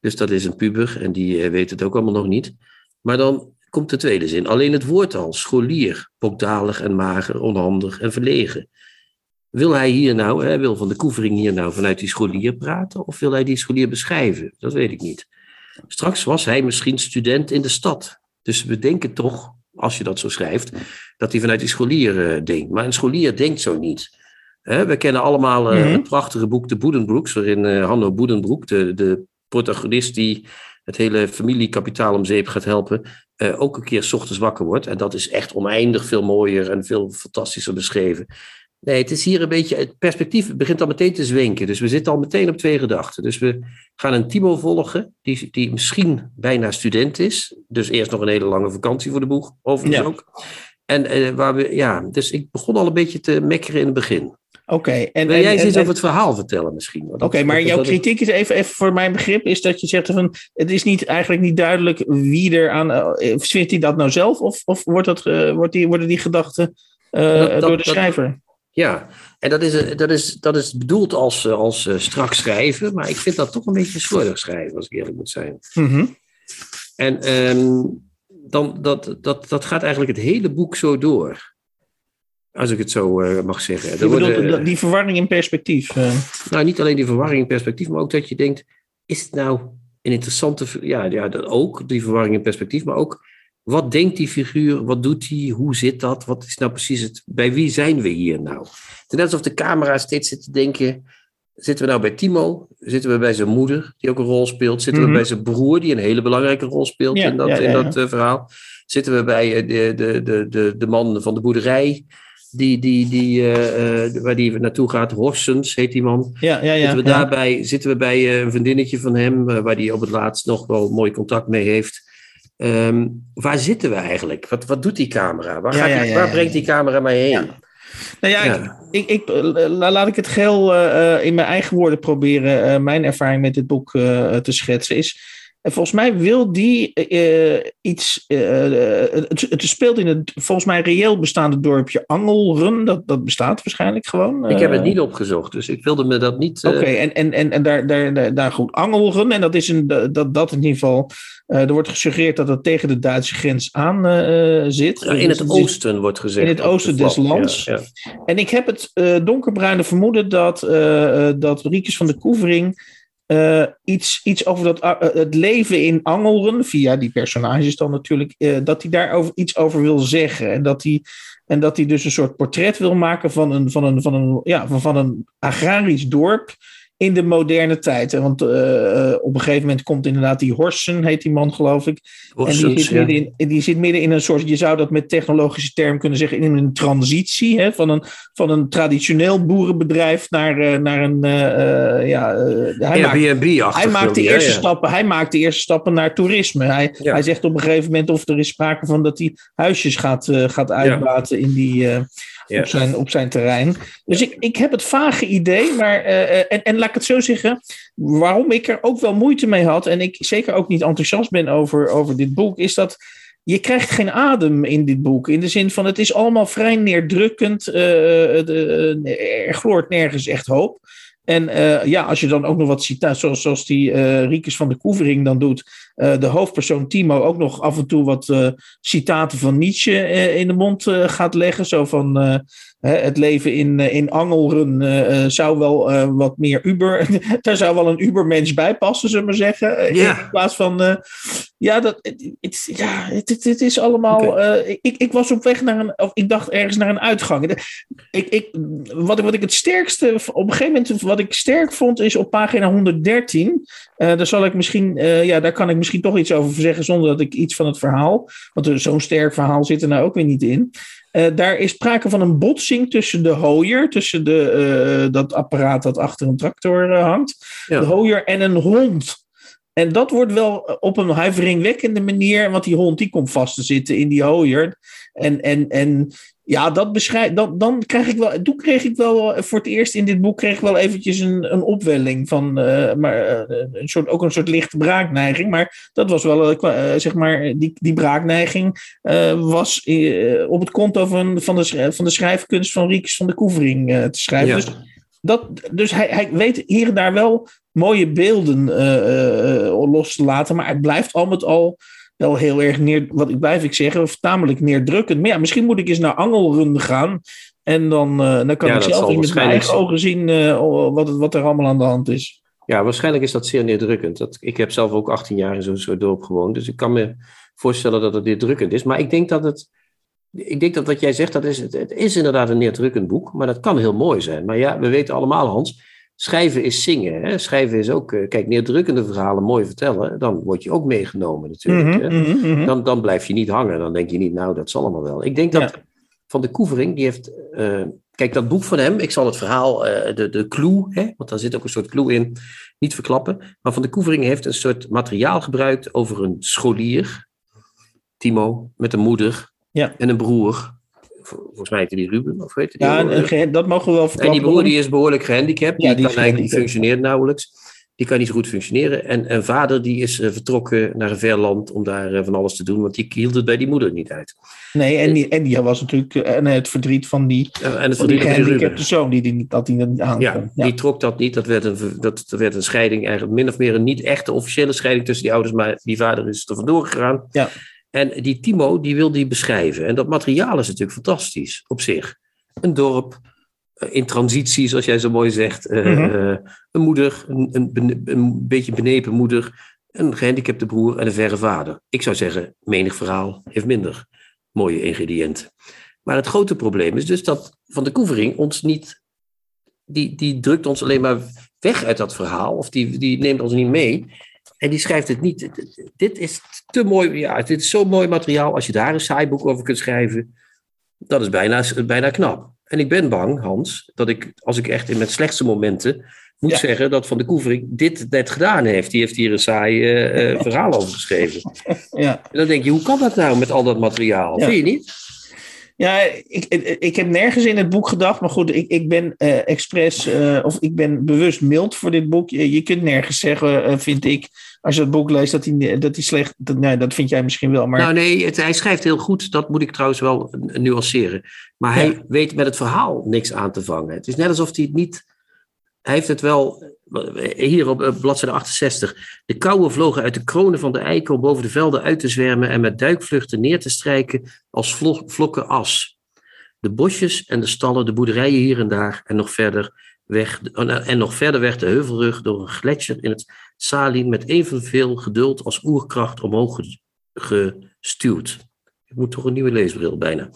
Dus dat is een puber en die weet het ook allemaal nog niet. Maar dan komt de tweede zin. Alleen het woord al, scholier, pokdalig en mager, onhandig en verlegen. Wil hij hier nou, hè, wil Van de Koevering hier nou vanuit die scholier praten of wil hij die scholier beschrijven? Dat weet ik niet. Straks was hij misschien student in de stad. Dus we denken toch, als je dat zo schrijft, dat hij vanuit die scholier uh, denkt. Maar een scholier denkt zo niet. Hè, we kennen allemaal uh, mm -hmm. het prachtige boek De Boedenbroeks, waarin uh, Hanno Boedenbroek, de, de protagonist die het hele familiekapitaal om zeep gaat helpen, uh, ook een keer s ochtends wakker wordt. En dat is echt oneindig veel mooier en veel fantastischer beschreven. Nee, het is hier een beetje, het perspectief begint al meteen te zwenken. Dus we zitten al meteen op twee gedachten. Dus we gaan een Timo volgen, die, die misschien bijna student is. Dus eerst nog een hele lange vakantie voor de boeg, overigens ja. ook. En uh, waar we, ja, dus ik begon al een beetje te mekkeren in het begin. Oké. Okay, en Wil jij eens iets over het verhaal vertellen misschien? Oké, okay, maar jouw kritiek is even, even voor mijn begrip, is dat je zegt van, het is niet, eigenlijk niet duidelijk wie er aan, uh, vindt hij dat nou zelf of, of wordt dat, uh, wordt die, worden die gedachten uh, dat, dat, door de schrijver? Dat, ja, en dat is, dat is, dat is bedoeld als, als strak schrijven, maar ik vind dat toch een beetje slordig schrijven, als ik eerlijk moet zijn. Mm -hmm. En um, dan, dat, dat, dat gaat eigenlijk het hele boek zo door. Als ik het zo uh, mag zeggen. Bedoelt, worden, die verwarring in perspectief. Uh. Nou, niet alleen die verwarring in perspectief, maar ook dat je denkt: is het nou een interessante. Ja, ja dat ook, die verwarring in perspectief, maar ook wat denkt die figuur, wat doet hij, hoe zit dat, wat is nou precies het. Bij wie zijn we hier nou? Net alsof de camera steeds zit te denken: zitten we nou bij Timo? Zitten we bij zijn moeder, die ook een rol speelt? Zitten mm -hmm. we bij zijn broer, die een hele belangrijke rol speelt ja, in dat, ja, ja, in dat uh, verhaal? Zitten we bij de, de, de, de, de man van de boerderij? die, die, die, uh, waar die naartoe gaat, Horsens heet die man. Ja, ja, ja. Zitten we, daarbij, zitten we bij een vriendinnetje van hem, waar hij op het laatst nog wel mooi contact mee heeft. Um, waar zitten we eigenlijk? Wat, wat doet die camera? Waar, ja, die, waar brengt die camera mij heen? Nou ja, Ik, ik, ik, laat ik het geheel in mijn eigen woorden proberen mijn ervaring met dit boek te schetsen. Is, en volgens mij wil die uh, iets. Uh, het, het, speelt in het volgens mij reëel bestaande dorpje Angelrun. Dat, dat bestaat waarschijnlijk gewoon. ik heb het niet opgezocht, dus ik wilde me dat niet. Oké, okay, en, en, en, en daar, daar, daar goed. Angelrun, en dat is een, dat, dat in ieder geval. er wordt gesuggereerd dat het tegen de Duitse grens aan zit. Ja, in het dus oosten is, wordt gezegd. In het oosten des lands. Ja, ja. En ik heb het donkerbruine vermoeden dat, dat Riekes van de Koevering. Uh, iets, iets over dat, uh, het leven in Angelren, via die personages dan natuurlijk, dat hij daar over, iets over wil zeggen. En dat hij, en dat hij dus een soort portret wil maken van een, van een, van een, ja, van, van een agrarisch dorp in de moderne tijd. Want uh, op een gegeven moment komt inderdaad die Horsen, heet die man geloof ik. Horsens, en die zit, midden in, die zit midden in een soort, je zou dat met technologische term kunnen zeggen, in een transitie hè, van, een, van een traditioneel boerenbedrijf naar, uh, naar een, uh, ja, hij Airbnb maakt, hij maakt de ja, eerste ja. stappen, hij maakt de eerste stappen naar toerisme. Hij, hij zegt op een gegeven moment of er is sprake van dat hij huisjes gaat, gaat uitbaten in die, Op, zijn, op zijn terrein. Dus ik, ik heb het vage idee, maar eh, en, en laat ik het zo zeggen, waarom ik er ook wel moeite mee had en ik zeker ook niet enthousiast ben over, over dit boek, is dat je krijgt geen adem in dit boek. In de zin van het is allemaal vrij neerdrukkend. er gloort nergens echt hoop. En uh, ja, als je dan ook nog wat citaat, zoals, die uh, van de Koevering dan doet, uh, de hoofdpersoon Timo ook nog af en toe wat citaten van Nietzsche in de mond gaat leggen. Zo van het leven in, in Angelren zou wel wat meer Uber, daar zou wel een Ubermens bij passen, zullen we maar zeggen. Ja. In plaats van, ja, dat, het, ja het, het, is allemaal, okay. ik, ik was op weg naar een, of ik dacht ergens naar een uitgang. Ik, ik, wat, wat ik het sterkste, op een gegeven moment, wat ik sterk vond, is op pagina 113. Uh, daar zal ik misschien, ja, daar kan ik misschien toch iets over zeggen zonder dat ik iets van het verhaal. Want zo'n sterk verhaal zit er nou ook weer niet in. Uh, daar is sprake van een botsing tussen de hooier, tussen de, dat apparaat dat achter een tractor hangt, ja. de hooier en een hond. En dat wordt wel op een huiveringwekkende manier, want die hond die komt vast te zitten in die hooier. En, en, en ja, dat beschrijft. Dan, dan krijg ik wel. Toen kreeg ik wel voor het eerst in dit boek kreeg ik wel eventjes een, een opwelling van. Uh, maar, uh, een soort, ook een soort lichte braakneiging. Maar dat was wel, uh, zeg maar, die, die braakneiging was op het konto van, van, de, van de schrijfkunst van Riekes van de Koevering te schrijven. Ja. Dus, dat, dus hij, hij weet hier en daar wel mooie beelden los te laten. Maar het blijft al met al wel heel erg neer, wat ik blijf ik zeggen, tamelijk neerdrukkend. Maar ja, misschien moet ik eens naar Angelrun gaan. En dan, uh, dan kan ja, ik zelf met mijn eigen ogen zien uh, wat, wat er allemaal aan de hand is. Ja, waarschijnlijk is dat zeer neerdrukkend. Dat, ik heb zelf ook 18 jaar in zo'n soort dorp gewoond. Dus ik kan me voorstellen dat het neerdrukkend is. Maar ik denk dat het. Ik denk dat wat jij zegt, dat is, het, het is inderdaad een neerdrukkend boek. Maar dat kan heel mooi zijn. Maar ja, we weten allemaal, Hans Schrijven is zingen. Hè? Schrijven is ook, uh, kijk, neerdrukkende verhalen mooi vertellen. Dan word je ook meegenomen natuurlijk. Mm -hmm, mm -hmm. Dan, dan blijf je niet hangen. Dan denk je niet, nou, dat zal allemaal wel. Ik denk dat ja. Van de Koevering, die heeft... Uh, kijk, dat boek van hem, ik zal het verhaal, uh, de, de clue, hè, want daar zit ook een soort clue in, niet verklappen. Maar Van de Koevering heeft een soort materiaal gebruikt over een scholier, Timo, met een moeder ja. en een broer volgens mij heette die Ruben, of weet die? Ja, en, dat mogen we wel verklappen. En die broer die is behoorlijk gehandicapt, ja, die, die kan eigenlijk niet functioneert nauwelijks. Die kan niet zo goed functioneren. En een vader die is uh, vertrokken naar een ver land om daar uh, van alles te doen, want die hield het bij die moeder niet uit. Nee, en die, en die was natuurlijk en het verdriet van die, uh, en het verdriet van die gehandicapte zoon die, die, dat hij niet aan ja, ja, die trok dat niet. Dat werd, een, dat, dat werd een scheiding, eigenlijk min of meer een niet echte officiële scheiding tussen die ouders, maar die vader is er vandoor gegaan. Ja. En die Timo, die wil die beschrijven. En dat materiaal is natuurlijk fantastisch op zich. Een dorp, in transitie, zoals jij zo mooi zegt. Uh, mm-hmm. uh, een moeder, een, een, een, beetje benepen moeder, een gehandicapte broer en een verre vader. Ik zou zeggen, menig verhaal heeft minder mooie ingrediënten. Maar het grote probleem is dus dat Van de Koevering ons niet... Die, die drukt ons alleen maar weg uit dat verhaal, of die, die neemt ons niet mee. En die schrijft het niet. Dit is te mooi. Ja, dit is zo mooi materiaal. Als je daar een saai boek over kunt schrijven. Dat is bijna, bijna knap. En ik ben bang, Hans, dat ik, als ik echt in mijn slechtste momenten. moet ja. zeggen dat Van de Koevering dit net gedaan heeft. Die heeft hier een saai uh, verhaal over geschreven. Ja. En dan denk je, hoe kan dat nou met al dat materiaal? Ja. Vind je niet? Ja, ik, ik, heb nergens in het boek gedacht, maar goed, ik, ik ben uh, expres, uh, of ik ben bewust mild voor dit boek. Je, je kunt nergens zeggen, uh, vind ik, als je het boek leest, dat hij, dat hij slecht. Dat, nee, dat vind jij misschien wel. Maar... Nou, nee, het, hij schrijft heel goed. Dat moet ik trouwens wel nuanceren. Maar hij ja. weet met het verhaal niks aan te vangen. Het is net alsof hij het niet. Hij heeft het wel. Hier op bladzijde 68. De kauwen vlogen uit de kronen van de eikel boven de velden uit te zwermen en met duikvluchten neer te strijken als vlokken as. De bosjes en de stallen, de boerderijen hier en daar en nog verder weg, en nog verder weg de heuvelrug door een gletsjer in het Salien met evenveel geduld als oerkracht omhoog gestuurd. Ik moet toch een nieuwe leesbril bijna.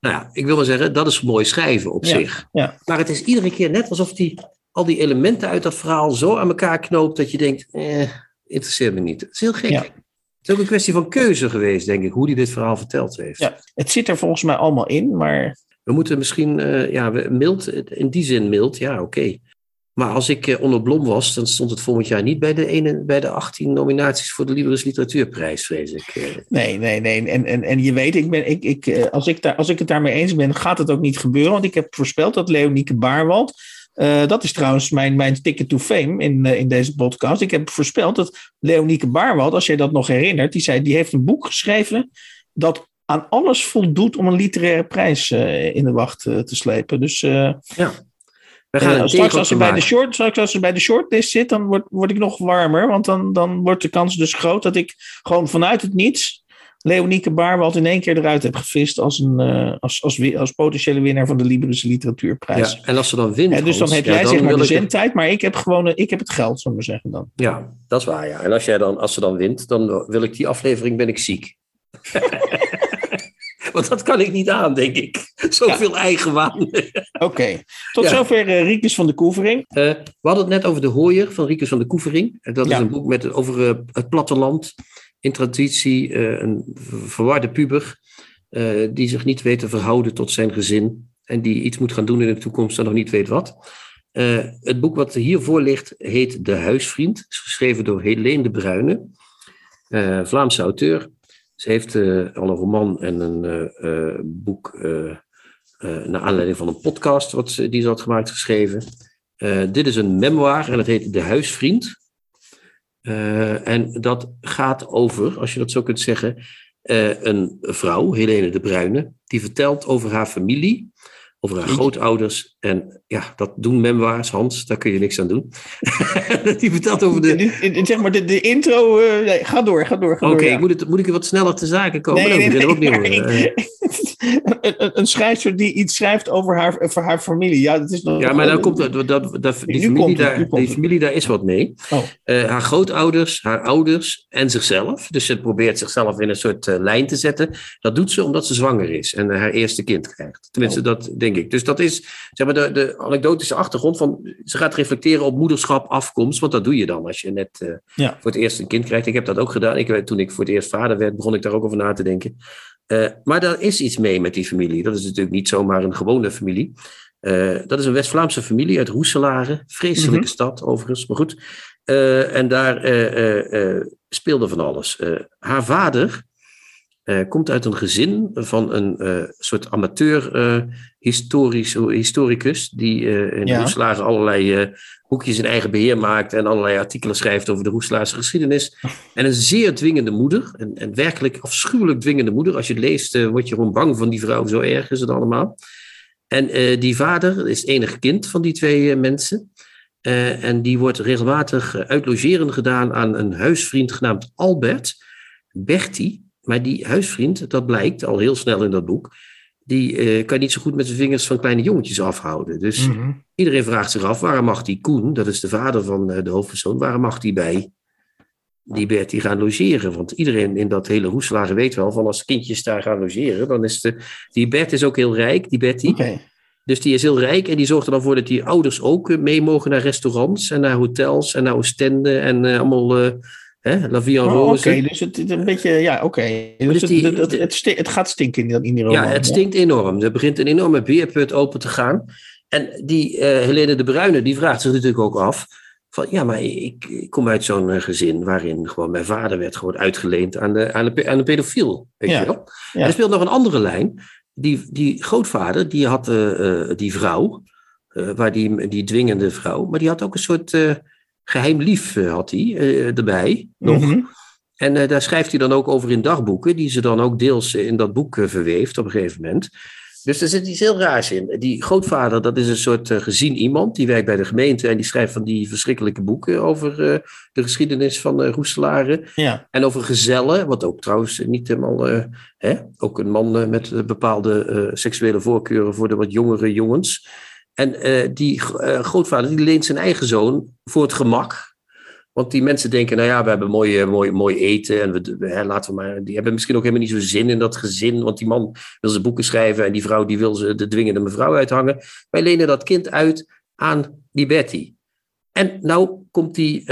Nou ja, ik wil maar zeggen, dat is mooi schrijven op ja, zich. Ja. Maar het is iedere keer net alsof die, al die elementen uit dat verhaal zo aan elkaar knoopt dat je denkt, eh, interesseert me niet. Het is heel gek. Ja. Het is ook een kwestie van keuze geweest, denk ik, hoe hij dit verhaal verteld heeft. Ja, het zit er volgens mij allemaal in, maar we moeten misschien, uh, ja, mild, in die zin mild, ja, oké. Okay. Maar als ik uh, onder Blom was, dan stond het volgend jaar niet bij de, ene, bij de 18 nominaties voor de Libris Literatuurprijs, vrees ik. Uh. Nee, nee, nee. En, en, en je weet, ik ben, ik, ik, als, ik daar, als ik het daarmee eens ben, gaat het ook niet gebeuren. Want ik heb voorspeld dat Leonieke Baarwald. Dat is trouwens mijn, mijn ticket to fame in, in deze podcast. Ik heb voorspeld dat Leonieke Baarwald, als jij dat nog herinnert, die zei, die heeft een boek geschreven dat aan alles voldoet om een literaire prijs in de wacht te slepen. Dus ja. We gaan straks, als ze bij de short, straks als ze bij de shortlist zit, dan word, word ik nog warmer. Want dan, dan wordt de kans dus groot dat ik gewoon vanuit het niets Leonieke Baarwald in één keer eruit heb gevist als, een, uh, als, als, als potentiële winnaar van de Librische Literatuurprijs. Ja, en als ze dan wint. En dus dan heb jij zeg maar de zendtijd, maar ik heb gewoon ik heb het geld, zullen we zeggen dan. Ja, dat is waar, ja. En als, jij dan, als ze dan wint, dan wil ik die aflevering, ben ik ziek. Want dat kan ik niet aan, denk ik. Zoveel ja. eigenwaan. Oké. Tot zover uh, Riekes van de Koevering. Uh, we hadden het net over De Hooier van Riekes van de Koevering. Dat is een boek met, over het platteland in traditie uh, een verwarde puber uh, die zich niet weet te verhouden tot zijn gezin en die iets moet gaan doen in de toekomst en nog niet weet wat. Uh, het boek wat hiervoor ligt heet De Huisvriend, is geschreven door Helene de Bruyne, Vlaamse auteur. Ze heeft al een roman en een boek naar aanleiding van een podcast wat ze, die ze had gemaakt geschreven. dit is een memoir en het heet De Huisvriend. Uh, en dat gaat over, als je dat zo kunt zeggen, uh, een vrouw, Helene de Bruyne, die vertelt over haar familie, over haar grootouders. En ja, dat doen memoirs, Hans, daar kun je niks aan doen. die vertelt over de... Zeg maar, de, de intro, uh, nee, ga door, ga door. Oké, okay, moet, moet ik wat sneller te zaken komen? Nee, nee, nee, ook niet een, een schrijfster die iets schrijft over haar, over haar familie. Ja, dat is nog, ja maar dan komt dat, dat, dat, die, familie, daar, die familie daar is wat mee. Oh. Uh, haar grootouders, haar ouders en zichzelf. Dus ze probeert zichzelf in een soort uh, lijn te zetten. Dat doet ze omdat ze zwanger is en haar eerste kind krijgt. Tenminste, oh. dat denk ik. Dus dat is zeg maar, de, de anekdotische achtergrond van. Ze gaat reflecteren op moederschap, afkomst. Want dat doe je dan als je net ja. voor het eerst een kind krijgt. Ik heb dat ook gedaan. Ik, toen ik voor het eerst vader werd, begon ik daar ook over na te denken. Uh, maar daar is iets mee met die familie. Dat is natuurlijk niet zomaar een gewone familie. Uh, dat is een West-Vlaamse familie uit Roeselare. Vreselijke mm -hmm. stad overigens, maar goed. Uh, en daar speelde van alles. haar vader komt uit een gezin van een soort amateur historisch, historicus. Die in ja. Allerlei boekjes in eigen beheer maakt en allerlei artikelen schrijft over de Roeselaarse geschiedenis. En een zeer dwingende moeder, een, een werkelijk afschuwelijk dwingende moeder. Als je het leest, word je gewoon bang van die vrouw, zo erg is het allemaal. En die vader is het enige kind van die twee mensen. en die wordt regelmatig uitlogeren gedaan aan een huisvriend genaamd Albert, Bertie. Maar die huisvriend, dat blijkt al heel snel in dat boek, die uh, kan niet zo goed met zijn vingers van kleine jongetjes afhouden. Dus mm -hmm. iedereen vraagt zich af, waarom mag die Koen, dat is de vader van uh, de hoofdpersoon, waarom mag die bij die Bertie gaan logeren? Want iedereen in dat hele Roeselare weet wel, van als kindjes daar gaan logeren, dan is de, die Bert is ook heel rijk, die Betty. Okay. Dus die is heel rijk en die zorgt er dan voor dat die ouders ook mee mogen naar restaurants en naar hotels en naar Oostende en uh, allemaal Hè? La Vie en oh, Rose. Oké, dus het is een beetje, ja, oké. Okay. Dus, dus het, het, het, het, gaat stinken in, in die roman. Ja, het stinkt enorm. Er begint een enorme beerput open te gaan. En die uh, Helene de Bruyne, die vraagt zich natuurlijk ook af... Van, ja, maar ik, ik kom uit zo'n uh, gezin waarin gewoon mijn vader werd gewoon uitgeleend aan de, aan de, aan de pedofiel. Weet ja. je wel? Ja. En er speelt nog een andere lijn. Die, die grootvader, die had uh, die vrouw, waar die, die dwingende vrouw, maar die had ook een soort geheim lief eh, had hij uh, erbij nog. Mm -hmm. En uh, daar schrijft hij dan ook over in dagboeken, die ze dan ook deels in dat boek verweeft op een gegeven moment. Dus er zit iets heel raars in. Die grootvader, dat is een soort gezien iemand, die werkt bij de gemeente en die schrijft van die verschrikkelijke boeken over de geschiedenis van uh, Roeselaren. Ja. En over gezellen, wat ook trouwens niet helemaal, hè, ook een man met bepaalde seksuele voorkeuren voor de wat jongere jongens. En uh, die uh, grootvader die leent zijn eigen zoon voor het gemak. Want die mensen denken, nou ja, we hebben mooi, mooi, mooi eten. En we, hè, laten we maar, die hebben misschien ook helemaal niet zo zin in dat gezin. Want die man wil zijn boeken schrijven en die vrouw die wil ze de dwingende mevrouw uithangen. Wij lenen dat kind uit aan die Betty. En nou komt die, uh,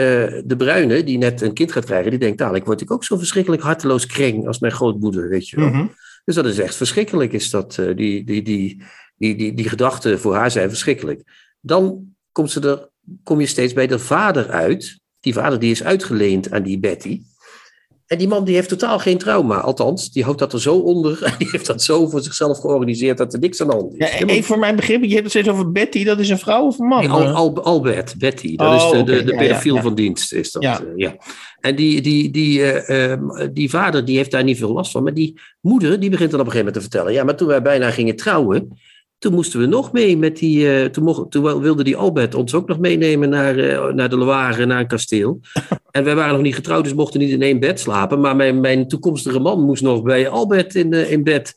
de bruine, die net een kind gaat krijgen, die denkt, dadelijk word ik ook zo verschrikkelijk harteloos kreng als mijn grootmoeder, weet je wel. Mm -hmm. Dus dat is echt verschrikkelijk, is dat, die, die, die, die, die, die gedachten voor haar zijn verschrikkelijk. Dan komt ze er, kom je steeds bij de vader uit. Die vader die is uitgeleend aan die Betty. En die man die heeft totaal geen trauma. Althans, die houdt dat er zo onder. En die heeft dat zo voor zichzelf georganiseerd dat er niks aan de hand is. Ja, even voor mijn begrip, je hebt het steeds over Betty, dat is een vrouw of een man? Nee, Al, Al- Albert, Betty. Dat Oh, is de, oké, de, de ja, ja. van dienst. Is dat, Ja. ja. En die, die, die, eh, ehm, die vader die heeft daar niet veel last van. Maar die moeder die begint dan op een gegeven moment te vertellen. Ja, maar toen wij bijna gingen trouwen. Toen moesten we nog mee met die. eh, toen, mocht, toen wilde die Albert ons ook nog meenemen naar, eh, naar de Loire, naar een kasteel. en wij waren nog niet getrouwd, dus mochten niet in één bed slapen. Maar mijn, mijn toekomstige man moest nog bij Albert in, eh, in bed.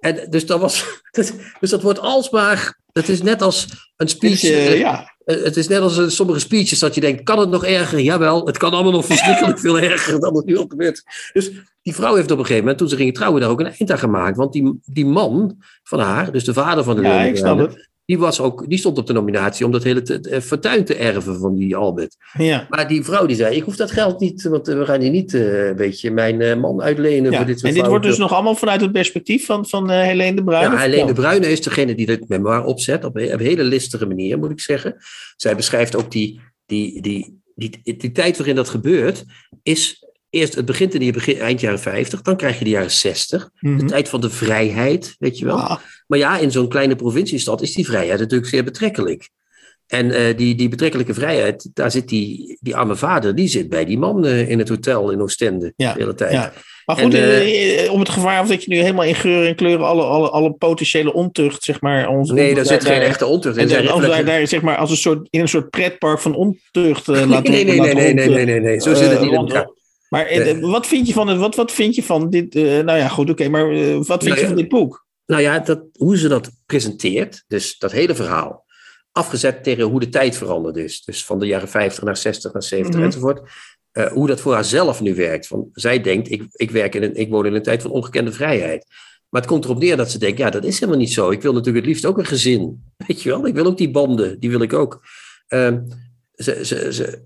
En dus dat was. dus dat wordt alsmaar. Het is net als een speech. Dus, ja. Het is net als in sommige speeches dat je denkt, kan het nog erger? Jawel, het kan allemaal nog verschrikkelijk veel erger dan het nu al gebeurt. Dus die vrouw heeft op een gegeven moment, toen ze gingen trouwen, daar ook een eind aan gemaakt. Want die, die man van haar, dus de vader van de ja, ik snap het. die, was ook, die stond op de nominatie om dat hele te- eh, fortuin te erven van die Albert. Ja. Maar die vrouw die zei, ik hoef dat geld niet, want eh, we gaan hier niet een beetje mijn man uitlenen Ja. voor dit soort En dit wordt dus nog allemaal vanuit het perspectief van, van Helene de Bruin? Ja, Helene de? Bruyne is degene die dit memoir opzet op een, op een hele listige manier, moet ik zeggen. Zij beschrijft ook die, die, die, die, die, tijd waarin dat gebeurt, is eerst, het begint in die begin, eind jaren 50, dan krijg je de jaren 60, de Mhm. tijd van de vrijheid, weet je wel. Ah, Maar ja, in zo'n kleine provinciestad is die vrijheid natuurlijk zeer betrekkelijk. En eh, die, die betrekkelijke vrijheid, daar zit die, die arme vader, die zit bij die man eh, in het hotel in Oostende Ja, de hele tijd. ja. Maar goed, En, eh, om het gevaar of dat je nu helemaal in geuren en kleuren alle, alle, alle potentiële ontucht, zeg maar. Ons, Nee, daar zit daar- geen echte ontucht in. En daar zeg maar als een soort, in een soort pretpark van ontucht Nee, laten nee, nee, nee, nee, rond, nee, nee, nee, Zo zit het niet in elkaar. Maar eh, wat vind je van het? Wat, wat vind je van dit? eh, nou ja, goed, oké. maar eh, wat vind Nou je van dit boek? Nou ja, dat, hoe ze dat presenteert, dus dat hele verhaal, afgezet tegen hoe de tijd veranderd is. Dus van de jaren 50 naar 60 naar 70 Mhm. enzovoort. Eh, hoe dat voor haarzelf nu werkt. Van, zij denkt, ik, ik, werk in een, ik woon in een tijd van ongekende vrijheid. Maar het komt erop neer dat ze denkt, ja, dat is helemaal niet zo. Ik wil natuurlijk het liefst ook een gezin. Weet je wel, ik wil ook die banden, die wil ik ook. Ehm, ze, ze, ze,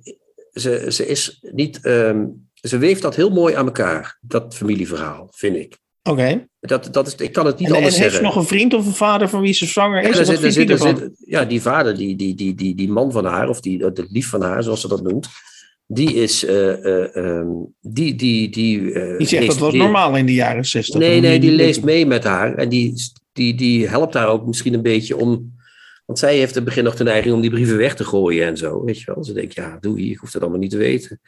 ze, ze is niet, ehm, ze weeft dat heel mooi aan elkaar, dat familieverhaal, vind ik. Oké. Dat, dat is, ik kan het niet En, en anders heeft ze zeggen. nog een vriend of een vader van wie ze zwanger Ja, is? Wat zit, ja, die vader, die, die, die, die, die man van haar, of die, de lief van haar, zoals ze dat noemt, die is. eh, eh, ehm, die, die, die, eh, Die zegt dat was normaal in de jaren zestig. Nee, nee, die leest mee met haar. En die, die, die helpt haar ook misschien een beetje om. Want zij heeft in het begin nog de neiging om die brieven weg te gooien en zo. Weet je wel? Ze denkt, ja, doe hier, ik hoef dat allemaal niet te weten.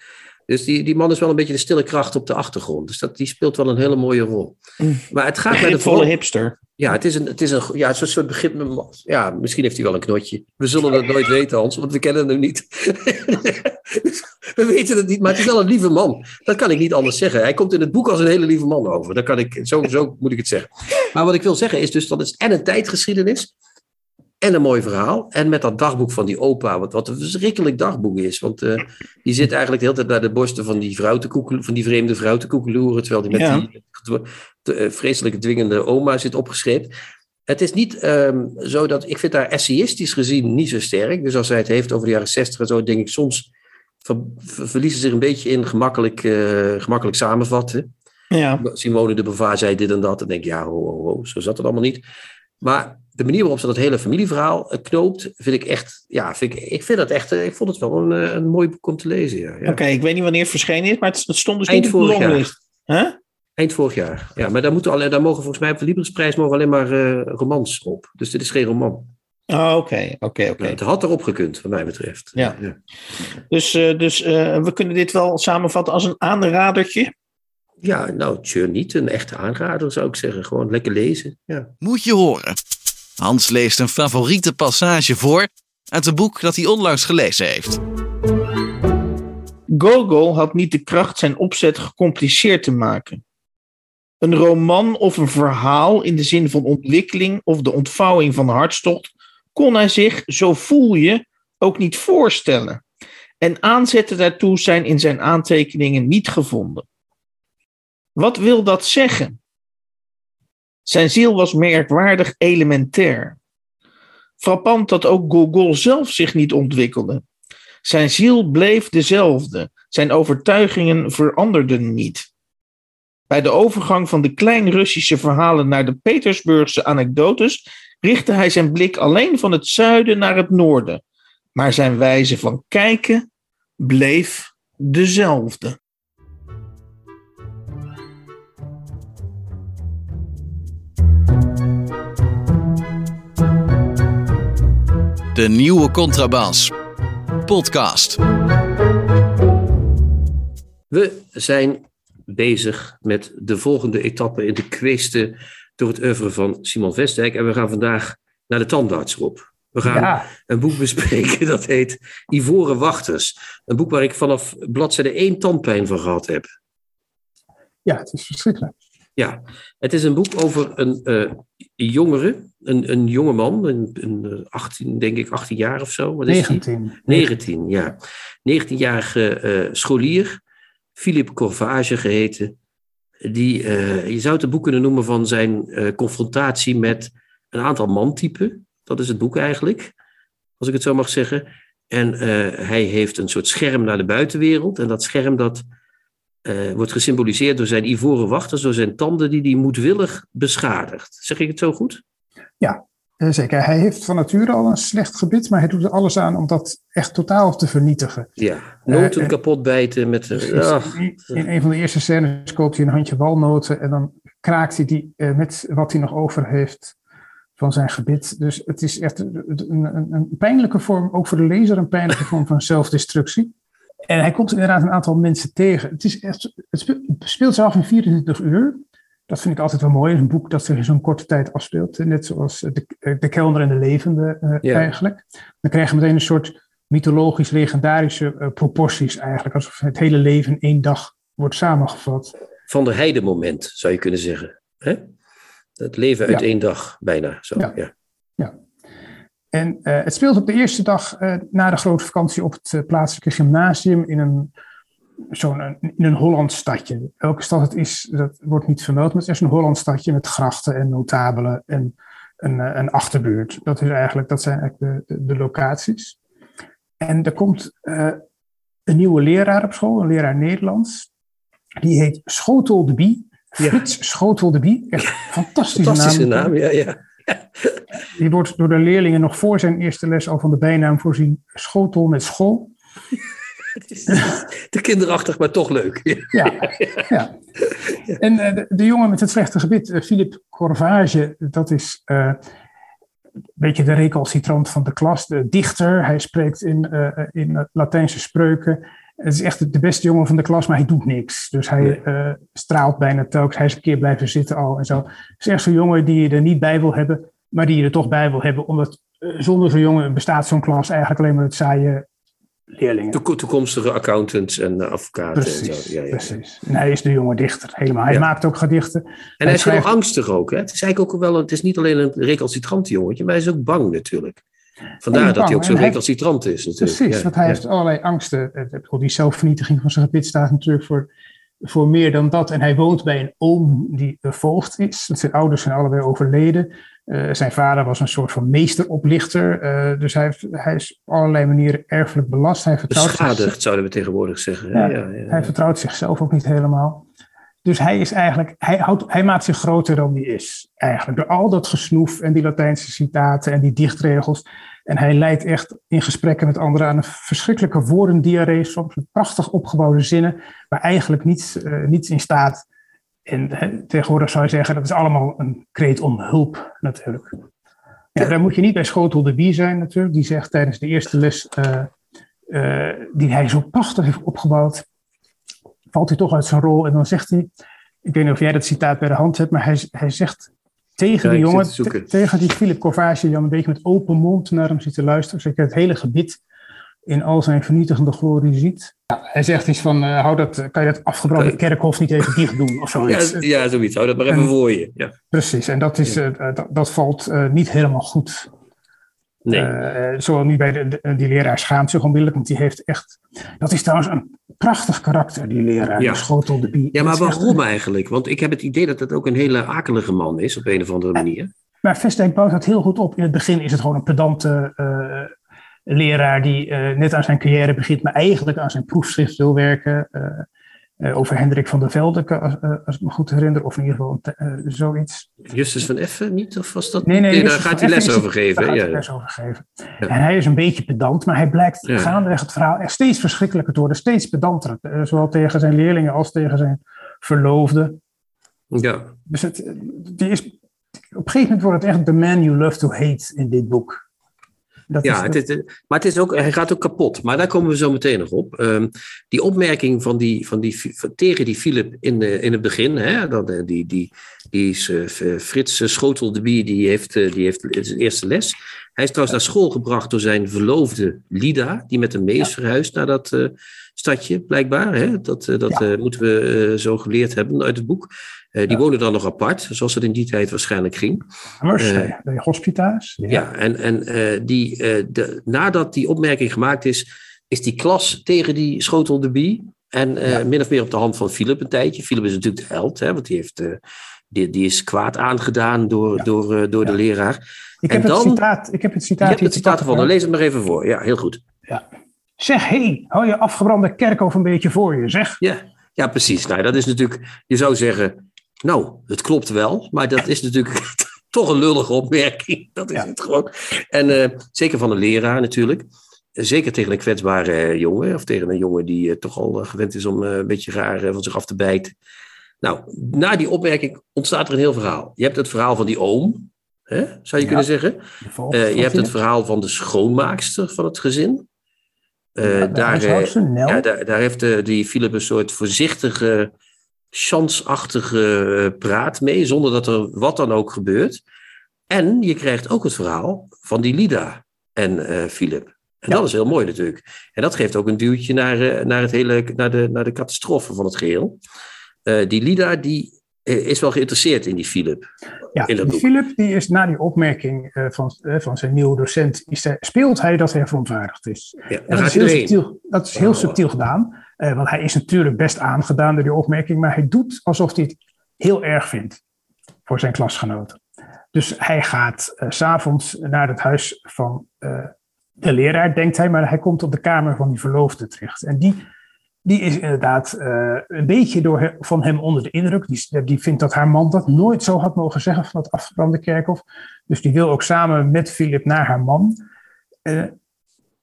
Dus die, die man is wel een beetje de stille kracht op de achtergrond. Dus dat, die speelt wel een hele mooie rol. Mm. Maar het gaat bij de vrouw. hipster. Ja, het is een, het is een ja, zo'n soort begrip. Ja, misschien heeft hij wel een knotje. We zullen het nooit weten, Hans, want we kennen hem niet. we weten het niet, maar het is wel een lieve man. Dat kan ik niet anders zeggen. Hij komt in het boek als een hele lieve man over. Dat kan ik, zo, zo moet ik het zeggen. Maar wat ik wil zeggen is dus dat het en een tijdgeschiedenis en een mooi verhaal. En met dat dagboek van die opa, wat, wat een verschrikkelijk dagboek is. Want eh, die zit eigenlijk de hele tijd naar de borsten van die, vrouw te koekelo- van die vreemde vrouw te koekeloeren. Terwijl die met Ja. die de, eh, vreselijke dwingende oma zit opgeschreven. Het is niet ehm, zo dat, ik vind daar essayistisch gezien niet zo sterk. Dus als hij het heeft over de jaren 60 en zo, denk ik soms ver, ver- verliezen zich een beetje in gemakkelijk, eh, gemakkelijk samenvatten. Ja. Simone de Beauvoir zei dit en dat. En denk ik, ja, ho, ho, ho, zo zat het allemaal niet. Maar de manier waarop ze dat hele familieverhaal eh, knoopt, vind ik echt, ja, vind ik, ik vind dat echt, eh, ik vond het wel een, eh, een mooi boek om te lezen. Ja, ja. Oké, ik weet niet wanneer het verschenen is, maar het, het stond dus Eind niet de vorig jaar. longlist. Huh? Eind vorig jaar. Ja, maar daar, moeten alle, daar mogen volgens mij op de Librisprijs mogen alleen maar eh, romans op. Dus dit is geen roman. Oh, Oké, oké, oké. Het had erop gekund, wat mij betreft. Ja. Dus, eh, dus eh, we kunnen dit wel samenvatten als een aanradertje. Ja, nou, tjur niet. Een echte aanrader zou ik zeggen. Gewoon lekker lezen. Ja. Moet je horen. Hans leest een favoriete passage voor uit een boek dat hij onlangs gelezen heeft. Gogol had niet de kracht zijn opzet gecompliceerd te maken. Een roman of een verhaal in de zin van ontwikkeling of de ontvouwing van hartstocht kon hij zich, zo voel je, ook niet voorstellen. En aanzetten daartoe zijn in zijn aantekeningen niet gevonden. Wat wil dat zeggen? Zijn ziel was merkwaardig elementair. Frappant dat ook Gogol zelf zich niet ontwikkelde. Zijn ziel bleef dezelfde, zijn overtuigingen veranderden niet. Bij de overgang van de klein-Russische verhalen naar de Petersburgse anekdotes richtte hij zijn blik alleen van het zuiden naar het noorden, maar zijn wijze van kijken bleef dezelfde. De nieuwe contrabas. Podcast. We zijn bezig met de volgende etappe in de kweesten door het oeuvre van Simon Vestdijk. En we gaan vandaag naar de tandarts, Rob. We gaan Ja. een boek bespreken dat heet Ivoren Wachters. Een boek waar ik vanaf bladzijde 1 tandpijn van gehad heb. Ja, het is verschrikkelijk. Ja, het is een boek over een eh, jongere, een, een jongeman, een, een eh, 18, denk ik 18 jaar of zo. Wat is die? 19. 19, ja. 19-jarige eh, scholier, Philippe Corvage geheten. Die, eh, je zou het een boek kunnen noemen van zijn eh, confrontatie met een aantal mantypen. Dat is het boek eigenlijk, als ik het zo mag zeggen. En eh, hij heeft een soort scherm naar de buitenwereld. En dat scherm dat, eh, wordt gesymboliseerd door zijn ivoren wachters, door zijn tanden die hij moedwillig beschadigt. Zeg ik het zo goed? Eh, zeker. Hij heeft van nature al een slecht gebit, maar hij doet er alles aan om dat echt totaal te vernietigen. Ja. Noten eh, kapot bijten met... Dus in, in een van de eerste scènes koopt hij een handje walnoten en dan kraakt hij die met wat hij nog over heeft van zijn gebit. Dus het is echt een, een, een pijnlijke vorm, ook voor de lezer, een pijnlijke vorm van zelfdestructie. En hij komt inderdaad een aantal mensen tegen. Het, is echt, het speelt, zich af in 24 uur. Dat vind ik altijd wel mooi. Een boek dat zich in zo'n korte tijd afspeelt. Net zoals de, de kelder en de levende eh, eigenlijk. Dan krijg je meteen een soort mythologisch legendarische eh, proporties eigenlijk. Alsof het hele leven in één dag wordt samengevat. van der Heide moment, zou je kunnen zeggen. Hè? Het leven uit Ja. één dag, bijna. Zo, ja. Ja. En eh, het speelt op de eerste dag eh, na de grote vakantie op het eh, plaatselijke gymnasium in een, zo'n, in een Hollands stadje. Welke stad het is, dat wordt niet vermeld, maar het is een Hollands stadje met grachten en notabelen en een, een achterbuurt. Dat, is eigenlijk, dat zijn eigenlijk de, de, de locaties. En er komt een nieuwe leraar op school, een leraar Nederlands. Die heet Schotel de Bie. Ja. Frits Schotel de Bie. Echt fantastische, Fantastische naam. naam, ja, ja. Die wordt door de leerlingen nog voor zijn eerste les al van de bijnaam voorzien schotel met school. Het is te kinderachtig, maar toch leuk. Ja. Ja, ja. En eh, de, de jongen met het slechte gebit, eh, Philippe Corvage, dat is eh, een beetje de recalcitrant van de klas, de dichter. Hij spreekt in, in Latijnse spreuken. Het is echt de beste jongen van de klas, maar hij doet niks. Dus hij Nee. eh, straalt bijna telkens. Hij is een keer blijven zitten al en zo. Het is echt zo'n jongen die je er niet bij wil hebben, maar die je er toch bij wil hebben. Omdat eh, zonder zo'n jongen bestaat zo'n klas eigenlijk alleen maar het saaie leerlingen. Toeko- Toekomstige accountants en eh, advocaten en Precies, zo. Ja, ja. precies. En hij is de jonge dichter, helemaal. Hij Ja. maakt ook gedichten. En hij is schrijft- heel angstig ook. Hè? Het is eigenlijk ook wel, het is niet alleen een recalcitrant jongetje, maar hij is ook bang natuurlijk. Vandaar dat hij ook zo recalcitrant is natuurlijk. Precies, Ja, want hij ja. heeft allerlei angsten. Die zelfvernietiging van zijn gebit staat natuurlijk voor, voor meer dan dat. En hij woont bij een oom die voogd is. Zijn ouders zijn allebei overleden. Eh, zijn vader was een soort van meesteroplichter. Eh, dus hij, heeft, hij is op allerlei manieren erfelijk belast. Hij vertrouwt, zich- Beschadigd, zouden we tegenwoordig zeggen. Ja. hij vertrouwt zichzelf ook niet helemaal. Dus hij is eigenlijk, hij, houdt, hij maakt zich groter dan hij is. Eigenlijk door al dat gesnoef en die Latijnse citaten en die dichtregels. En hij leidt echt in gesprekken met anderen aan een verschrikkelijke woordendiarree, soms met prachtig opgebouwde zinnen, waar eigenlijk niets, eh, niets in staat. En tegenwoordig zou je zeggen, dat is allemaal een kreet om hulp natuurlijk. Ja, daar moet je niet bij Schotel de Bie zijn natuurlijk. Die zegt tijdens de eerste les, eh, eh, die hij zo prachtig heeft opgebouwd, valt hij toch uit zijn rol. En dan zegt hij, ik weet niet of jij dat citaat bij de hand hebt, maar hij, hij zegt tegen Ja, die jongen, te tegen die Philip Corvage, die dan een beetje met open mond naar hem zit te luisteren, zodat je het hele gebit in al zijn vernietigende glorie ziet. Ja, hij zegt iets van, eh, hou dat, kan je dat afgebroken Oké. kerkhof niet even dicht doen of zoiets. Ja, ja, zoiets. Hou dat maar even En- voor je. Ja. Precies, en dat, is, eh, dat, dat valt eh, niet helemaal goed. Nee. Eh, zowel nu bij de, de- die leraar schaamt zich onmiddellijk, want die heeft echt... Dat is trouwens een prachtig karakter, die leraar, Ja. die Schotel de Bie. Ja, maar Dat echt- waarom eigenlijk? Want ik heb het idee dat het ook een hele akelige man is, op een of andere manier. Maar Vestdijk bouwt dat heel goed op. In het begin is het gewoon een pedante eh, leraar die eh, net aan zijn carrière begint, maar eigenlijk aan zijn proefschrift wil werken. eh, eh, over Hendrik van der Velde, als, eh, als ik me goed herinner, of in ieder geval eh, zoiets. Justus van Effen niet? Of was dat Nee, nee, daar gaat hij les over geven. Daar gaat hij Ja. les over geven. En hij is een beetje pedant, maar hij blijkt Ja. gaandeweg het verhaal echt steeds verschrikkelijker te worden, steeds pedanter. zowel tegen zijn leerlingen als tegen zijn verloofde. ja. Dus het, die is, op een gegeven moment wordt het echt the man you love to hate in dit boek. Dat ja, is, het is, maar het is ook, hij gaat ook kapot. Maar daar komen we zo meteen nog op. Um, die opmerking van die, van die, van, tegen die Philip in, uh, in het begin, hè, dat, uh, die, die, die is, uh, Frits Schotel de die heeft, die heeft zijn eerste les. Hij is trouwens naar school gebracht door zijn verloofde Lida, die met hem mee is ja. verhuisd naar dat stadje, blijkbaar. Hè? Dat, dat ja. moeten we zo geleerd hebben uit het boek. Uh, die ja. wonen dan nog apart, zoals het in die tijd waarschijnlijk ging. Kamers, uh, de hospita's. Ja, ja en, en uh, die, de, nadat die opmerking gemaakt is, is die klas tegen die schotel de bie. En ja. min of meer op de hand van Philip een tijdje. Philip is natuurlijk de held, hè, want die, heeft, die, die is kwaad aangedaan door, ja. door, door de leraar. Ik heb, dan, het citaat, ik heb het citaat. Je hebt het citaat ervan, dan lees het maar even voor. Ja, heel goed. Ja. Zeg, hé, hey, hou je afgebrande kerkhof een beetje voor je, zeg. Ja, ja precies. Nou, dat is natuurlijk, je zou zeggen, nou, het klopt wel, maar dat is natuurlijk toch een lullige opmerking. Dat is ja. het gewoon. En uh, zeker van een leraar natuurlijk. Zeker tegen een kwetsbare jongen, of tegen een jongen die uh, toch al gewend is om een beetje raar van zich af te bijten. Nou, na die opmerking ontstaat er een heel verhaal. Je hebt het verhaal van die oom, hè, zou je ja. kunnen zeggen. je hebt het verhaal van de schoonmaakster van het gezin. Ja, daar, ja, daar, daar, heeft die Philip een soort voorzichtige chansachtige praat mee, zonder dat er wat dan ook gebeurt. En je krijgt ook het verhaal van die Lida en uh, Philip. En ja. dat is heel mooi natuurlijk. En dat geeft ook een duwtje naar, uh, naar, het hele, naar, de, naar de catastrofe van het geheel. Uh, die Lida die, is wel geïnteresseerd in die Philip. Ja, in dat die Philip die is na die opmerking van, van zijn nieuwe docent, is, speelt hij dat hij verontwaardigd is. Ja, en dat, is heel subtiel, dat is heel oh. subtiel gedaan. Uh, want hij is natuurlijk best aangedaan door die opmerking, maar hij doet alsof hij het heel erg vindt voor zijn klasgenoten. Dus hij gaat uh, s'avonds naar het huis van uh, de leraar, denkt hij, maar hij komt op de kamer van die verloofde terecht. En die, die is inderdaad een beetje door van hem onder de indruk. Die, die vindt dat haar man dat nooit zo had mogen zeggen van het afgebrande kerkhof. Dus die wil ook samen met Philip naar haar man.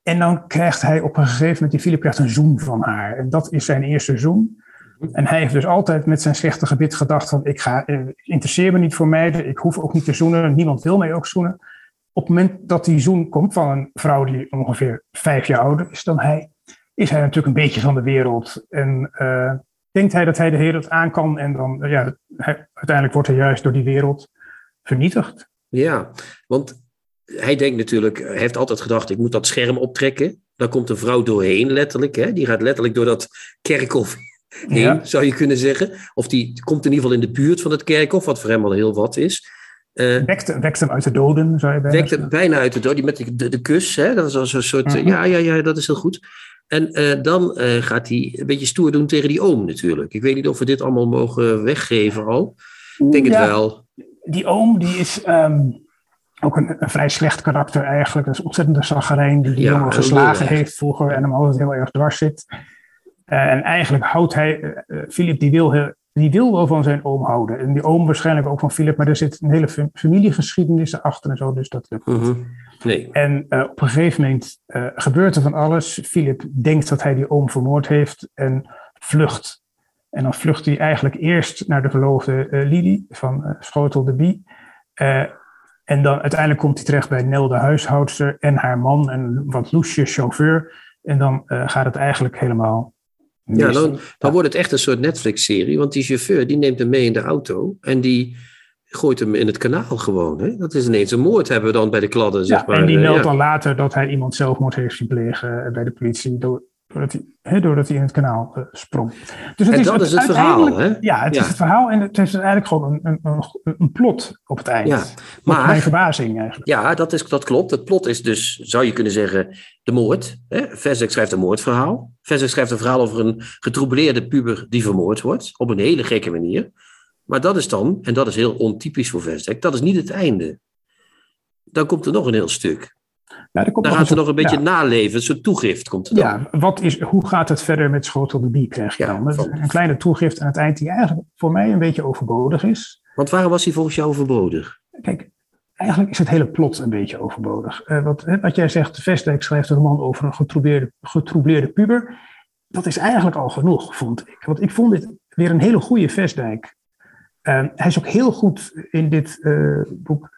En dan krijgt hij op een gegeven moment, die Philip krijgt een zoen van haar. En dat is zijn eerste zoen. En hij heeft dus altijd met zijn slechte gebit gedacht van, ik ga, eh, interesseer me niet voor meiden, ik hoef ook niet te zoenen, niemand wil mij ook zoenen. Op het moment dat die zoen komt van een vrouw die ongeveer vijf jaar ouder is dan hij, is hij natuurlijk een beetje van de wereld. En uh, denkt hij dat hij de wereld aan kan en dan, ja, uiteindelijk wordt hij juist door die wereld vernietigd. Ja, want hij denkt natuurlijk, hij heeft altijd gedacht, ik moet dat scherm optrekken. Daar komt een vrouw doorheen, letterlijk. Hè? Die gaat letterlijk door dat kerkhof heen, ja. zou je kunnen zeggen. Of die komt in ieder geval in de buurt van het kerkhof, wat voor hem al heel wat is. Uh, wekt, wekt hem uit de doden, zou je bijna Wekt hem bijna uit de doden, met de, de, de kus. Hè? Dat is als een soort, uh -huh. ja, ja, ja, dat is heel goed. En uh, dan gaat hij een beetje stoer doen tegen die oom natuurlijk. Ik weet niet of we dit allemaal mogen weggeven al. Ik denk ja, het wel. Die oom, die is... Um ook een, een, vrij slecht karakter eigenlijk. Dat is ontzettend een zaggerijn die die ja, jongen geslagen heeft vroeger en hem altijd heel erg dwars zit. Uh, en eigenlijk houdt hij, uh, Philip die wil, die wil wel van zijn oom houden. En die oom waarschijnlijk ook van Philip, maar er zit een hele familiegeschiedenis achter en zo, dus dat lukt niet. Mm -hmm. nee. En uh, op een gegeven moment gebeurt er van alles. Philip denkt dat hij die oom vermoord heeft en vlucht. En dan vlucht hij eigenlijk eerst naar de verloofde Lily van Schotel de Bie. En dan uiteindelijk komt hij terecht bij Nel de huishoudster en haar man en wat loesje chauffeur. En dan uh, gaat het eigenlijk helemaal. Ja, dan, dan wordt het echt een soort Netflix-serie. Want die chauffeur die neemt hem mee in de auto en die gooit hem in het kanaal gewoon. Hè? Dat is ineens een moord hebben we dan bij de kladden. Zeg maar. En die meldt ja. dan later dat hij iemand zelfmoord heeft zien plegen bij de politie. Door, doordat, hij, hè, doordat hij in het kanaal uh, sprong. Dus het en is dat het, is het verhaal, hè? Ja, het ja. is het verhaal en het is eigenlijk gewoon een, een, een, plot op het eind. Ja, maar... mijn verbazing eigenlijk. Ja, dat, is, dat klopt. Het plot is dus, zou je kunnen zeggen, de moord. Vezek schrijft een moordverhaal. Vezek schrijft een verhaal over een getroubleerde puber die vermoord wordt. Op een hele gekke manier. Maar dat is dan, en dat is heel ontypisch voor Vezek, dat is niet het einde. Dan komt er nog een heel stuk. Nou, er komt dan gaat er nog een beetje ja. naleven, een soort toegift komt er dan. Ja, wat is, hoe gaat het verder met Schotel de Bie krijg je Ja, dan? van- Een kleine toegift aan het eind die eigenlijk voor mij een beetje overbodig is. Want waarom was hij volgens jou overbodig? Kijk, eigenlijk is het hele plot een beetje overbodig. Eh, wat, wat jij zegt, Vestdijk schrijft een roman over een getroubleerde, getroubleerde puber. Dat is eigenlijk al genoeg, vond ik. Want ik vond dit weer een hele goede Vestdijk. Eh, hij is ook heel goed in dit eh, boek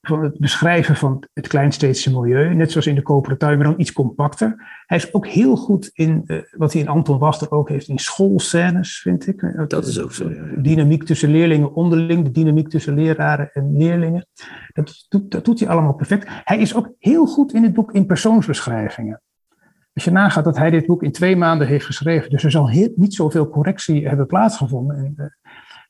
van het beschrijven van het kleinsteedse milieu, net zoals in de coöperatief, maar dan iets compacter. Hij is ook heel goed in, uh, wat hij in Anton Wachter ook heeft, in schoolscènes, vind ik. Dat is ook zo, ja. De dynamiek tussen leerlingen onderling, de dynamiek tussen leraren en leerlingen. Dat doet, dat doet hij allemaal perfect. Hij is ook heel goed in het boek in persoonsbeschrijvingen. Als je nagaat dat hij dit boek in twee maanden heeft geschreven, dus er zal heel, niet zoveel correctie hebben plaatsgevonden. En, uh,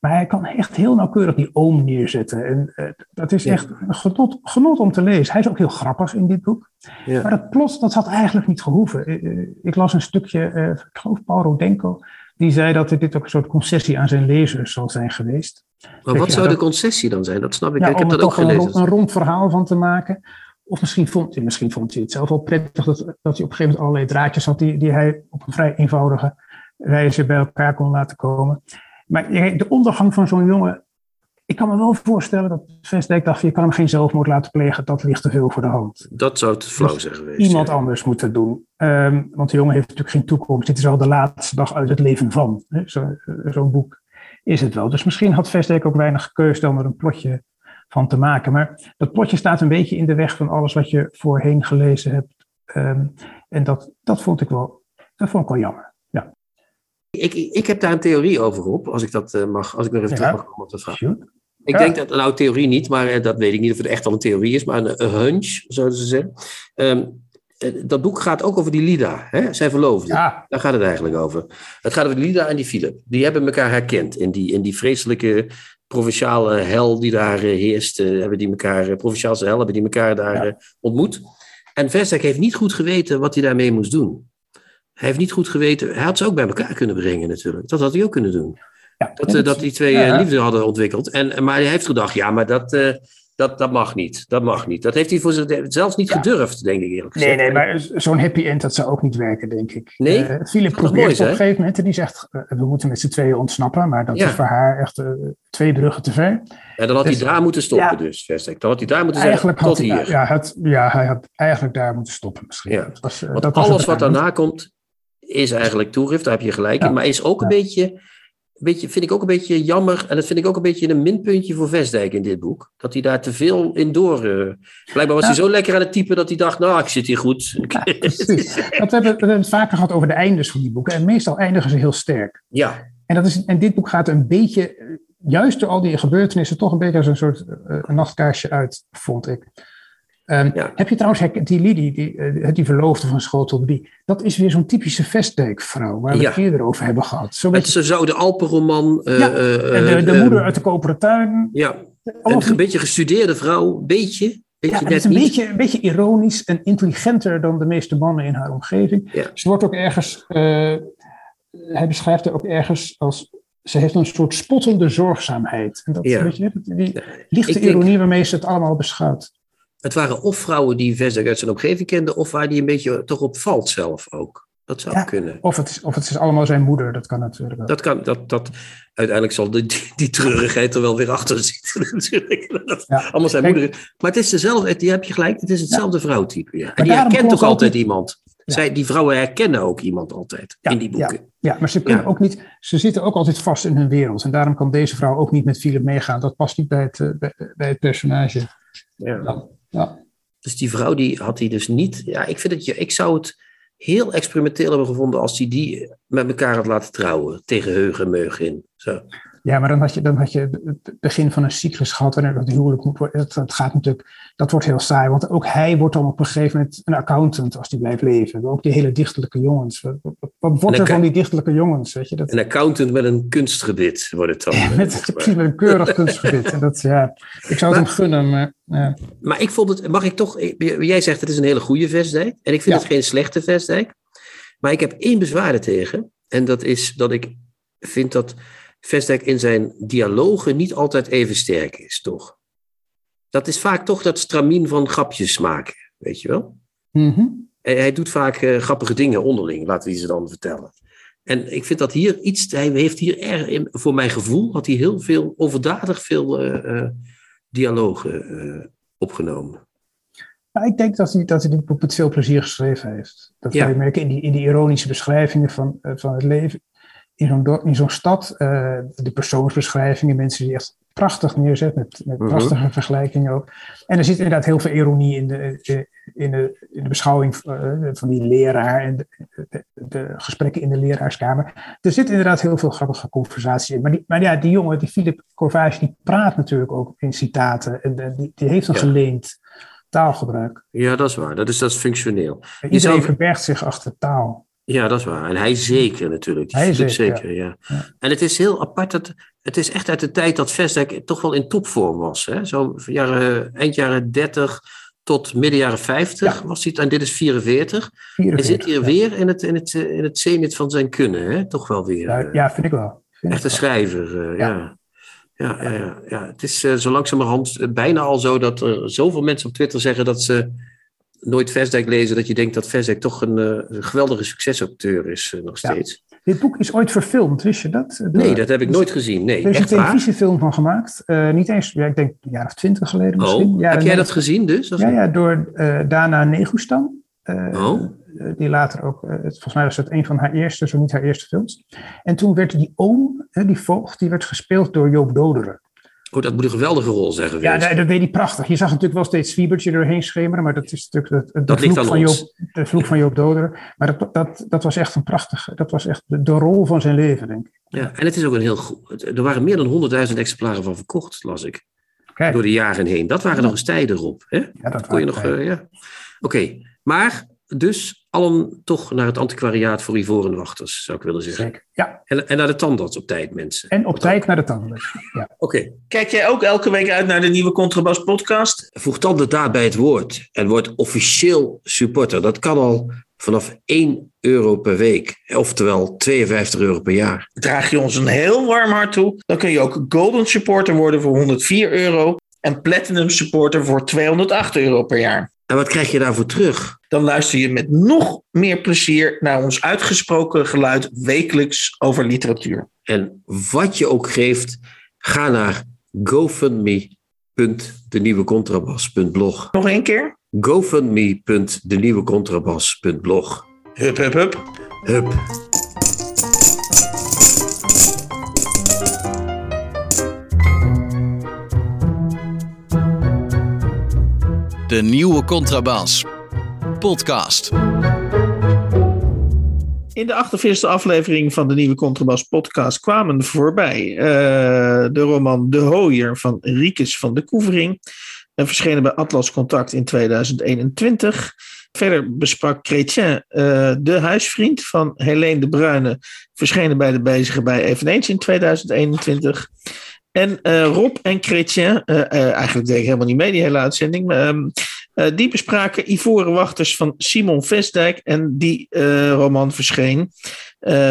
maar hij kan echt heel nauwkeurig die oom neerzetten. En uh, dat is echt een genot, genot, om te lezen. Hij is ook heel grappig in dit boek. Ja. Maar dat plot, dat had eigenlijk niet gehoeven. Uh, ik las een stukje, uh, ik geloof Paul Rodenko, die zei dat dit ook een soort concessie aan zijn lezers zal zijn geweest. Maar wat zou de concessie dan zijn? Dat snap ik. Ja, ik heb om dat er ook gelezen. een, een rond verhaal van te maken. Of misschien vond, hij, misschien vond hij het zelf wel prettig dat, dat hij op een gegeven moment allerlei draadjes had die, die hij op een vrij eenvoudige wijze bij elkaar kon laten komen. Maar de ondergang van zo'n jongen, ik kan me wel voorstellen dat Vestdijk dacht, je kan hem geen zelfmoord laten plegen, dat ligt te veel voor de hand. Dat zou het flauw zijn geweest. Iemand ja. anders moeten doen. Um, want de jongen heeft natuurlijk geen toekomst. Dit is al de laatste dag uit het leven van. Zo'n zo boek is het wel. Dus misschien had Vestdijk ook weinig keus dan er een plotje van te maken. Maar dat plotje staat een beetje in de weg van alles wat je voorheen gelezen hebt. Um, en dat, dat, vond ik wel, dat vond ik wel jammer. Ik, ik heb daar een theorie over op, als ik dat uh, mag, als ik nog even ja. terug mag komen op de vraag. Sure. Ik ja. denk dat, nou theorie niet, maar uh, dat weet ik niet of het echt al een theorie is, maar een, een hunch, zouden ze zeggen. Um, dat boek gaat ook over die Lida, hè? zijn verloofde. Ja. Daar gaat het eigenlijk over. Het gaat over Lida en die Philip. Die hebben elkaar herkend in die, in die vreselijke provinciale hel die daar heerst. Hebben die elkaar, provinciaalse hel, hebben die elkaar daar ja. ontmoet. En Verstek heeft niet goed geweten wat hij daarmee moest doen. Hij heeft niet goed geweten. Hij had ze ook bij elkaar kunnen brengen, natuurlijk. Dat had hij ook kunnen doen. Ja, dat, uh, dat die twee ja, liefde hadden ontwikkeld. En, maar hij heeft gedacht, ja, maar dat, uh, dat, dat mag niet. Dat mag niet. Dat heeft hij voor zichzelf niet ja. gedurfd, denk ik eerlijk gezegd. Nee, nee, maar zo'n happy end, dat zou ook niet werken, denk ik. Nee? Uh, Philip probeert mooi, op een gegeven moment, en die zegt, we moeten met z'n tweeën ontsnappen. Maar dat ja. is voor haar echt twee bruggen te ver. Ja, dan had dus, hij daar moeten stoppen dus, Vestek. Dan had hij daar moeten zeggen, tot hij, hier. Ja, het, ja, hij had eigenlijk daar moeten stoppen misschien. Ja. Dat was, Want dat alles wat daarna komt, is eigenlijk toerift, daar heb je gelijk in. Maar is ook een beetje beetje, vind ik ook een beetje jammer. En dat vind ik ook een beetje een minpuntje voor Vestdijk in dit boek. Dat hij daar te veel in door. Uh, blijkbaar was ja. hij zo lekker aan het typen dat hij dacht: Nou, ik zit hier goed. Ja, precies. Dat we, hebben, we hebben het vaker gehad over de eindes van die boeken. En meestal eindigen ze heel sterk. Ja. En, dat is, en dit boek gaat een beetje, juist door al die gebeurtenissen, toch een beetje als een soort uh, een nachtkaarsje uit, vond ik. Um, ja. Heb je trouwens die Lidie, die, uh, die verloofde van Schotel die, dat is weer zo'n typische Vestdijkvrouw, waar we ja. het eerder over hebben gehad. Zo beetje... Ze zou de Alpenroman. Uh, ja, de, de moeder uit de Kopertuin. Ja, een, beetje gestudeerde vrouw, een beetje. beetje ja, een, beetje, een beetje ironisch en intelligenter dan de meeste mannen in haar omgeving. Ze wordt ook ergens, uh, hij beschrijft haar ook ergens als ze heeft een soort spottende zorgzaamheid. En dat, ja. weet je, die lichte ironie waarmee ze het allemaal beschouwt. Het waren of vrouwen die Vesdek uit zijn omgeving kenden, of waar die een beetje toch op valt zelf ook. Dat zou ja, kunnen. Of het, is, of het is allemaal zijn moeder, dat kan natuurlijk ook. Dat kan, dat, dat, uiteindelijk zal de, die, die treurigheid er wel weer achter zitten natuurlijk. Dat ja. allemaal zijn Kijk, moeder. Maar het is dezelfde, die heb je gelijk, het is hetzelfde ja. vrouwtype. Ja. En die herkent ook altijd iemand. Zij, die vrouwen herkennen ook iemand altijd in die boeken. Ja, maar ze kunnen ook niet, ze zitten ook altijd vast in hun wereld. En daarom kan deze vrouw ook niet met Philip meegaan. Dat past niet bij het, bij, bij het personage. Ja. Ja. Dus die vrouw die had hij dus niet. Ja, ik vind het. Ik zou het heel experimenteel hebben gevonden als hij die met elkaar had laten trouwen. Tegen heugen en meugen in. Zo. Ja, maar dan had je, dan had je het begin van een cyclus gehad wanneer dat huwelijk moet worden. Dat, dat gaat natuurlijk, dat wordt heel saai. Want ook hij wordt dan op een gegeven moment een accountant als hij blijft leven. Ook die hele dichtelijke jongens. Wat, wordt er van die dichtelijke jongens? Weet je? Dat, een accountant met een kunstgebit wordt het dan. Ja, met, precies, met een keurig kunstgebit. En dat, ja, ik zou het maar, hem gunnen. Maar, ja. maar ik vond het, mag ik toch, jij zegt het is een hele goede vestdijk. En ik vind ja. het geen slechte vestdijk. Maar ik heb één bezwaar tegen. En dat is dat ik vind dat Vestdijk in zijn dialogen niet altijd even sterk is, toch? Dat is vaak toch dat stramien van grapjes maken, weet je wel? Mm -hmm. En hij doet vaak uh, grappige dingen onderling, laten we ze dan vertellen. En ik vind dat hier iets, hij heeft hier erg, voor mijn gevoel, had hij heel veel, overdadig veel uh, uh, dialogen opgenomen. Nou, ik denk dat hij, dat hij dit boek met veel plezier geschreven heeft. Dat ja. kan je merken in die, in die ironische beschrijvingen van, van het leven in zo'n, in zo'n stad, uh, de persoonsbeschrijvingen, mensen die echt prachtig neerzet, met, met prachtige vergelijkingen ook. En er zit inderdaad heel veel ironie in de, in de, in de beschouwing van die leraar en de, de, gesprekken in de leraarskamer. Er zit inderdaad heel veel grappige conversatie in. Maar, die, maar ja, die jongen, die Philip Corvage, die praat natuurlijk ook in citaten. En die, die heeft een geleend taalgebruik. Ja, dat is waar. Dat is, dat is functioneel. Iedereen zou... verbergt zich achter taal. Ja, dat is waar. En hij zeker natuurlijk. Hij zeker, zeker ja. En het is heel apart dat het is echt uit de tijd dat Vesdijk toch wel in topvorm was. Hè? Zo jaren, eind jaren 30 tot midden jaren 50 was hij. En dit is 44. 44 hij zit hier weer in het, in het, in het zenit van zijn kunnen, hè? toch wel weer. Ja, ja vind ik wel. Vind echt een schrijver, uh, ja. Ja, ja, ja, ja, het is uh, zo langzamerhand bijna al zo dat er zoveel mensen op Twitter zeggen dat ze nooit Versdijk lezen, dat je denkt dat Versdijk toch een, een geweldige succesacteur is uh, nog steeds. Ja. Dit boek is ooit verfilmd, wist je dat? Door, nee, dat heb ik nooit gezien. Nee, er is een televisiefilm van gemaakt. Uh, niet eens, ja, ik denk een jaar of twintig geleden misschien. Oh, ja, heb jij dat gezien dus? Ja, ja, door Dana Negustan. oh. Die later ook, volgens mij was dat een van haar eerste, zo niet haar eerste films. En toen werd die oom, die voogd, die werd gespeeld door Joop Doderen. Oh, dat moet een geweldige rol zijn geweest. Ja, dat, weet hij prachtig. Je zag natuurlijk wel steeds Zwiebertje doorheen schemeren, maar dat is natuurlijk de, de, vloek, van Joop, de vloek van Joop Doder. Maar dat, dat, dat was echt een prachtige, dat was echt de, de rol van zijn leven, denk ik. Ja, en het is ook een heel goed, er waren meer dan 100.000 exemplaren van verkocht, las ik. Kijk. Door de jaren heen. Dat waren nog eens tijden erop. Hè? Ja, dat kon je nog, uh, ja. Oké, maar dus allen toch naar het antiquariaat voor ivoren wachters, zou ik willen zeggen. Zeker, ja. En, en naar de tandarts op tijd, mensen. En op tijd naar de tandarts, ja. Oké. Kijk jij ook elke week uit naar de nieuwe Contrabas podcast? Voeg dan de daad bij het woord en word officieel supporter. Dat kan al vanaf 1 euro per week, oftewel 52 euro per jaar. Draag je ons een heel warm hart toe, dan kun je ook Golden Supporter worden voor 104 euro en Platinum Supporter voor 208 euro per jaar. En wat krijg je daarvoor terug? Dan luister je met nog meer plezier naar ons uitgesproken geluid wekelijks over literatuur. En wat je ook geeft, ga naar gofundme.denieuwecontrabas.blog. Nog één keer? gofundme.denieuwecontrabas.blog. Hup, hup, hup. Hup. De nieuwe Contrabas. Podcast. In de 48e aflevering van de nieuwe Contrabas podcast kwamen voorbij uh, de roman De Hooier van Riekes van de Koevering. En verschenen bij Atlas Contact in 2021. Verder besprak Chrétien uh, De Huisvriend van Helene de Bruyne. Verschenen bij de Bezige Bij eveneens in 2021. En uh, Rob en Chrétien, uh, uh, eigenlijk deed ik helemaal niet mee die hele uitzending, maar, um, die bespraken Ivoren Wachters van Simon Vestdijk. En die roman verscheen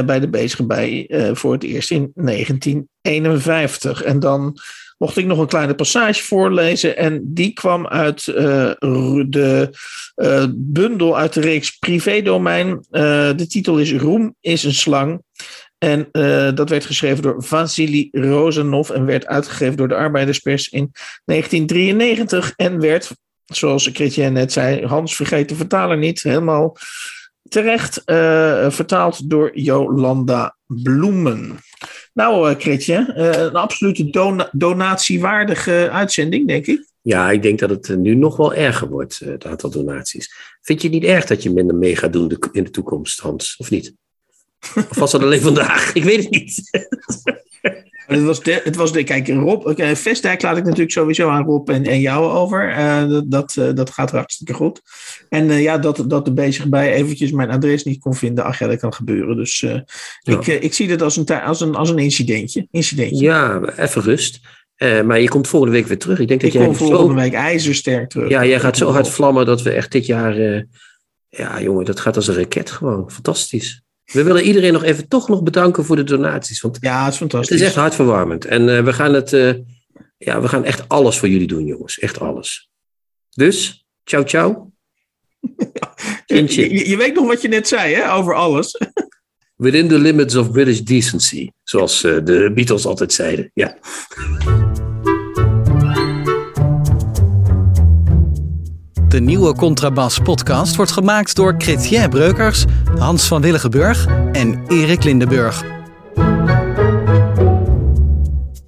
bij de Bezige Bij voor het eerst in 1951. En dan mocht ik nog een kleine passage voorlezen. En die kwam uit de bundel uit de reeks Privédomein. de titel is Roem is een slang. En uh, dat werd geschreven door Vasily Rozanov en werd uitgegeven door de Arbeiderspers in 1993. En werd, zoals Chrétien net zei, Hans vergeet de vertaler niet, helemaal terecht uh, vertaald door Jolanda Bloemen. Nou, uh, een absolute dona donatiewaardige uitzending, denk ik. Ja, ik denk dat het nu nog wel erger wordt, het aantal donaties. Vind je het niet erg dat je minder mee gaat doen in de toekomst, Hans, of niet? Of was dat alleen vandaag? Ik weet het niet. Het was, de, het was de, kijk, Rob, okay, Vestdijk laat ik natuurlijk sowieso aan Rob en, en jou over. Uh, dat, dat, uh, dat gaat hartstikke goed. En uh, ja, dat, dat de bezig bij eventjes mijn adres niet kon vinden. Ach ja, dat kan gebeuren. Dus ja. ik, ik zie dit als een, als een, als een incidentje. incidentje. Ja, even rust. maar je komt volgende week weer terug. Ik denk dat ik jij kom volgende zo... week ijzersterk terug. Ja, jij gaat zo hard vlammen dat we echt dit jaar... ja, jongen, dat gaat als een raket gewoon. Fantastisch. We willen iedereen nog even toch nog bedanken voor de donaties. Want ja, het is fantastisch. Het is echt hartverwarmend. En uh, we gaan het, uh, ja, we gaan echt alles voor jullie doen, jongens. Echt alles. Dus, ciao, ciao. je, je, je, weet nog wat je net zei, hè, over alles. Within the limits of British decency, zoals uh, de Beatles altijd zeiden. Ja. De nieuwe Contrabas podcast wordt gemaakt door Chrétien Breukers, Hans van Willigenburg en Erik Lindenburg.